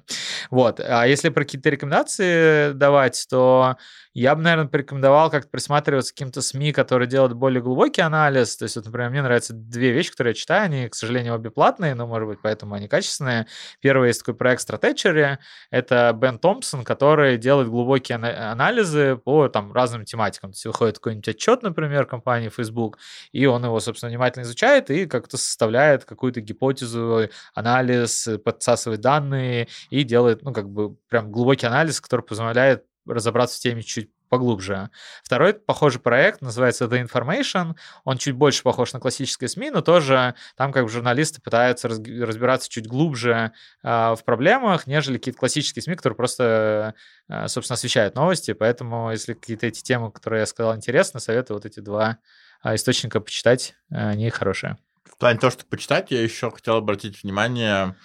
Вот. А если про какие-то рекомендации давать, то я бы, наверное, порекомендовал как-то присматриваться к каким-то СМИ, которые делают более глубокий анализ. То есть, вот, например, мне нравятся две вещи, которые я читаю. Они, к сожалению, обе платные, но, может быть, поэтому они качественные. Первый есть такой проект Strategy. Это Бен Томпсон, который делает глубокие анализы по там, разным тематикам. То есть, выходит какой-нибудь отчет, например, компании Facebook, и он его, собственно, внимательно изучает и как-то составляет какую-то гипотезу, анализ, подсасывает данные и делает, ну, как бы, прям глубокий анализ, который позволяет разобраться в теме чуть поглубже. Второй похожий проект называется The Information. Он чуть больше похож на классические СМИ, но тоже там как бы журналисты пытаются разбираться чуть глубже э, в проблемах, нежели какие-то классические СМИ, которые просто, э, собственно, освещают новости. Поэтому, если какие-то эти темы, которые я сказал, интересны, советую вот эти два э, источника почитать. Они хорошие. В плане того, что почитать, я еще хотел обратить внимание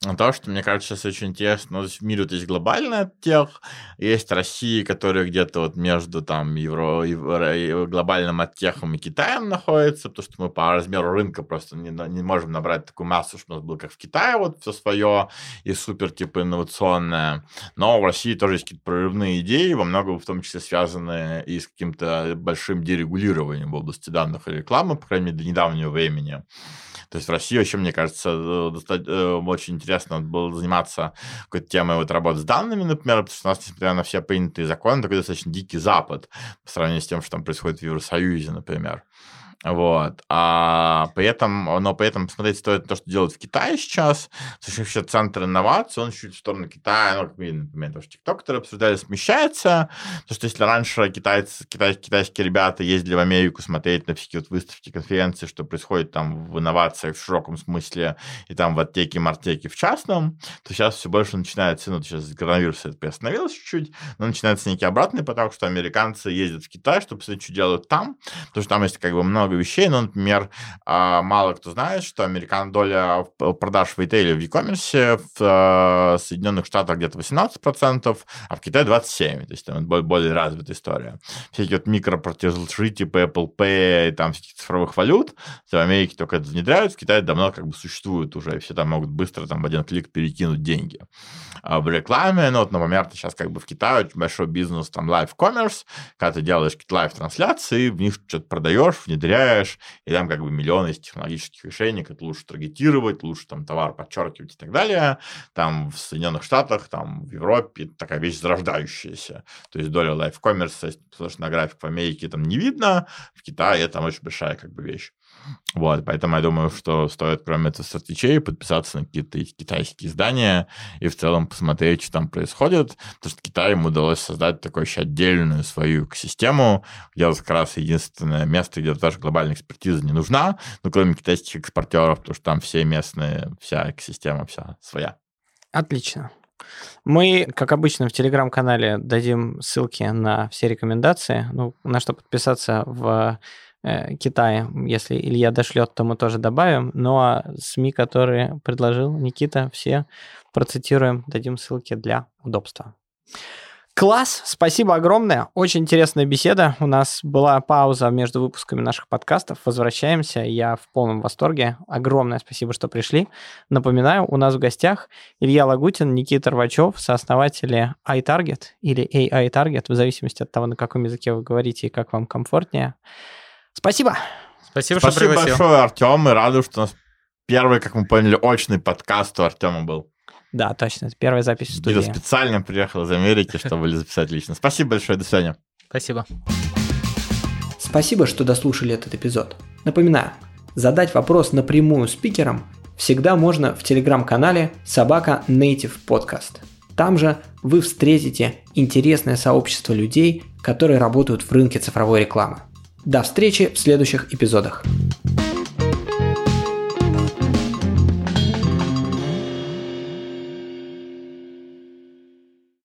то, что, мне кажется, сейчас очень интересно. Ну, в мире вот есть глобальная тех, есть Россия, которая где-то вот между там евро, евро, глобальным оттехом и Китаем находится, потому что мы по размеру рынка просто не, не можем набрать такую массу, чтобы у нас было как в Китае вот все свое и супер типа инновационное. Но в России тоже есть какие-то прорывные идеи, во многом в том числе связанные и с каким-то большим дерегулированием в области данных и рекламы, по крайней мере, до недавнего времени. То есть в России вообще, мне кажется, э, э, очень интересно было заниматься какой-то темой вот работы с данными, например, потому что у нас, несмотря на все принятые законы, такой достаточно дикий запад по сравнению с тем, что там происходит в Евросоюзе, например. Вот. А при этом, но при этом посмотреть стоит то, что делают в Китае сейчас. Вообще центр инноваций, он чуть в сторону Китая, ну, например, тоже TikTok, который обсуждали, смещается. Потому что если раньше китайцы, китай, китайские ребята ездили в Америку смотреть на всякие вот выставки, конференции, что происходит там в инновациях в широком смысле, и там в оттеке, мартеке в частном, то сейчас все больше начинается, ну, сейчас коронавирус это приостановилось чуть-чуть, но начинается некий обратный поток, что американцы ездят в Китай, чтобы посмотреть, что делают там, потому что там есть как бы много вещей. Ну, например, а, мало кто знает, что американская доля продаж в ритейле в e-commerce в а, Соединенных Штатах где-то 18%, а в Китае 27%. То есть там более развитая история. Всякие вот микроплатежи типа Apple Pay, там всяких цифровых валют, в Америке только это внедряют, в Китае давно как бы существует уже, и все там могут быстро там в один клик перекинуть деньги. А в рекламе, ну вот, например, сейчас как бы в Китае очень большой бизнес, там, live commerce, когда ты делаешь какие-то live-трансляции, в них что-то продаешь, внедряешь, и там как бы миллионы технологических решений, как лучше таргетировать, лучше там товар подчеркивать и так далее. Там в Соединенных Штатах, там в Европе такая вещь зарождающаяся. То есть доля commerce, потому что на график в Америке там не видно, в Китае это очень большая как бы вещь. Вот, поэтому я думаю, что стоит, кроме этого Stratechery, подписаться на какие-то китайские издания и в целом посмотреть, что там происходит, потому что Китаю удалось создать такую еще отдельную свою экосистему, где как раз единственное место, где даже глобальная экспертиза не нужна, ну, кроме китайских экспортеров, потому что там все местные, вся экосистема вся своя. Отлично. Мы, как обычно, в телеграм-канале дадим ссылки на все рекомендации, ну, на что подписаться в Китая. Если Илья дошлет, то мы тоже добавим. Ну а СМИ, которые предложил Никита, все процитируем, дадим ссылки для удобства. Класс, спасибо огромное. Очень интересная беседа. У нас была пауза между выпусками наших подкастов. Возвращаемся. Я в полном восторге. Огромное спасибо, что пришли. Напоминаю, у нас в гостях Илья Лагутин, Никита Рвачев, сооснователи iTarget или AI Target, в зависимости от того, на каком языке вы говорите и как вам комфортнее. Спасибо. Спасибо, Спасибо что пригласил. большое, Артем. Мы рады, что у нас первый, как мы поняли, очный подкаст у Артема был. Да, точно. Это первая запись в студии. Гида специально приехал из Америки, чтобы записать лично. Спасибо большое. До свидания. Спасибо. Спасибо, что дослушали этот эпизод. Напоминаю, задать вопрос напрямую спикерам всегда можно в телеграм-канале собака Native Podcast. Там же вы встретите интересное сообщество людей, которые работают в рынке цифровой рекламы. До встречи в следующих эпизодах.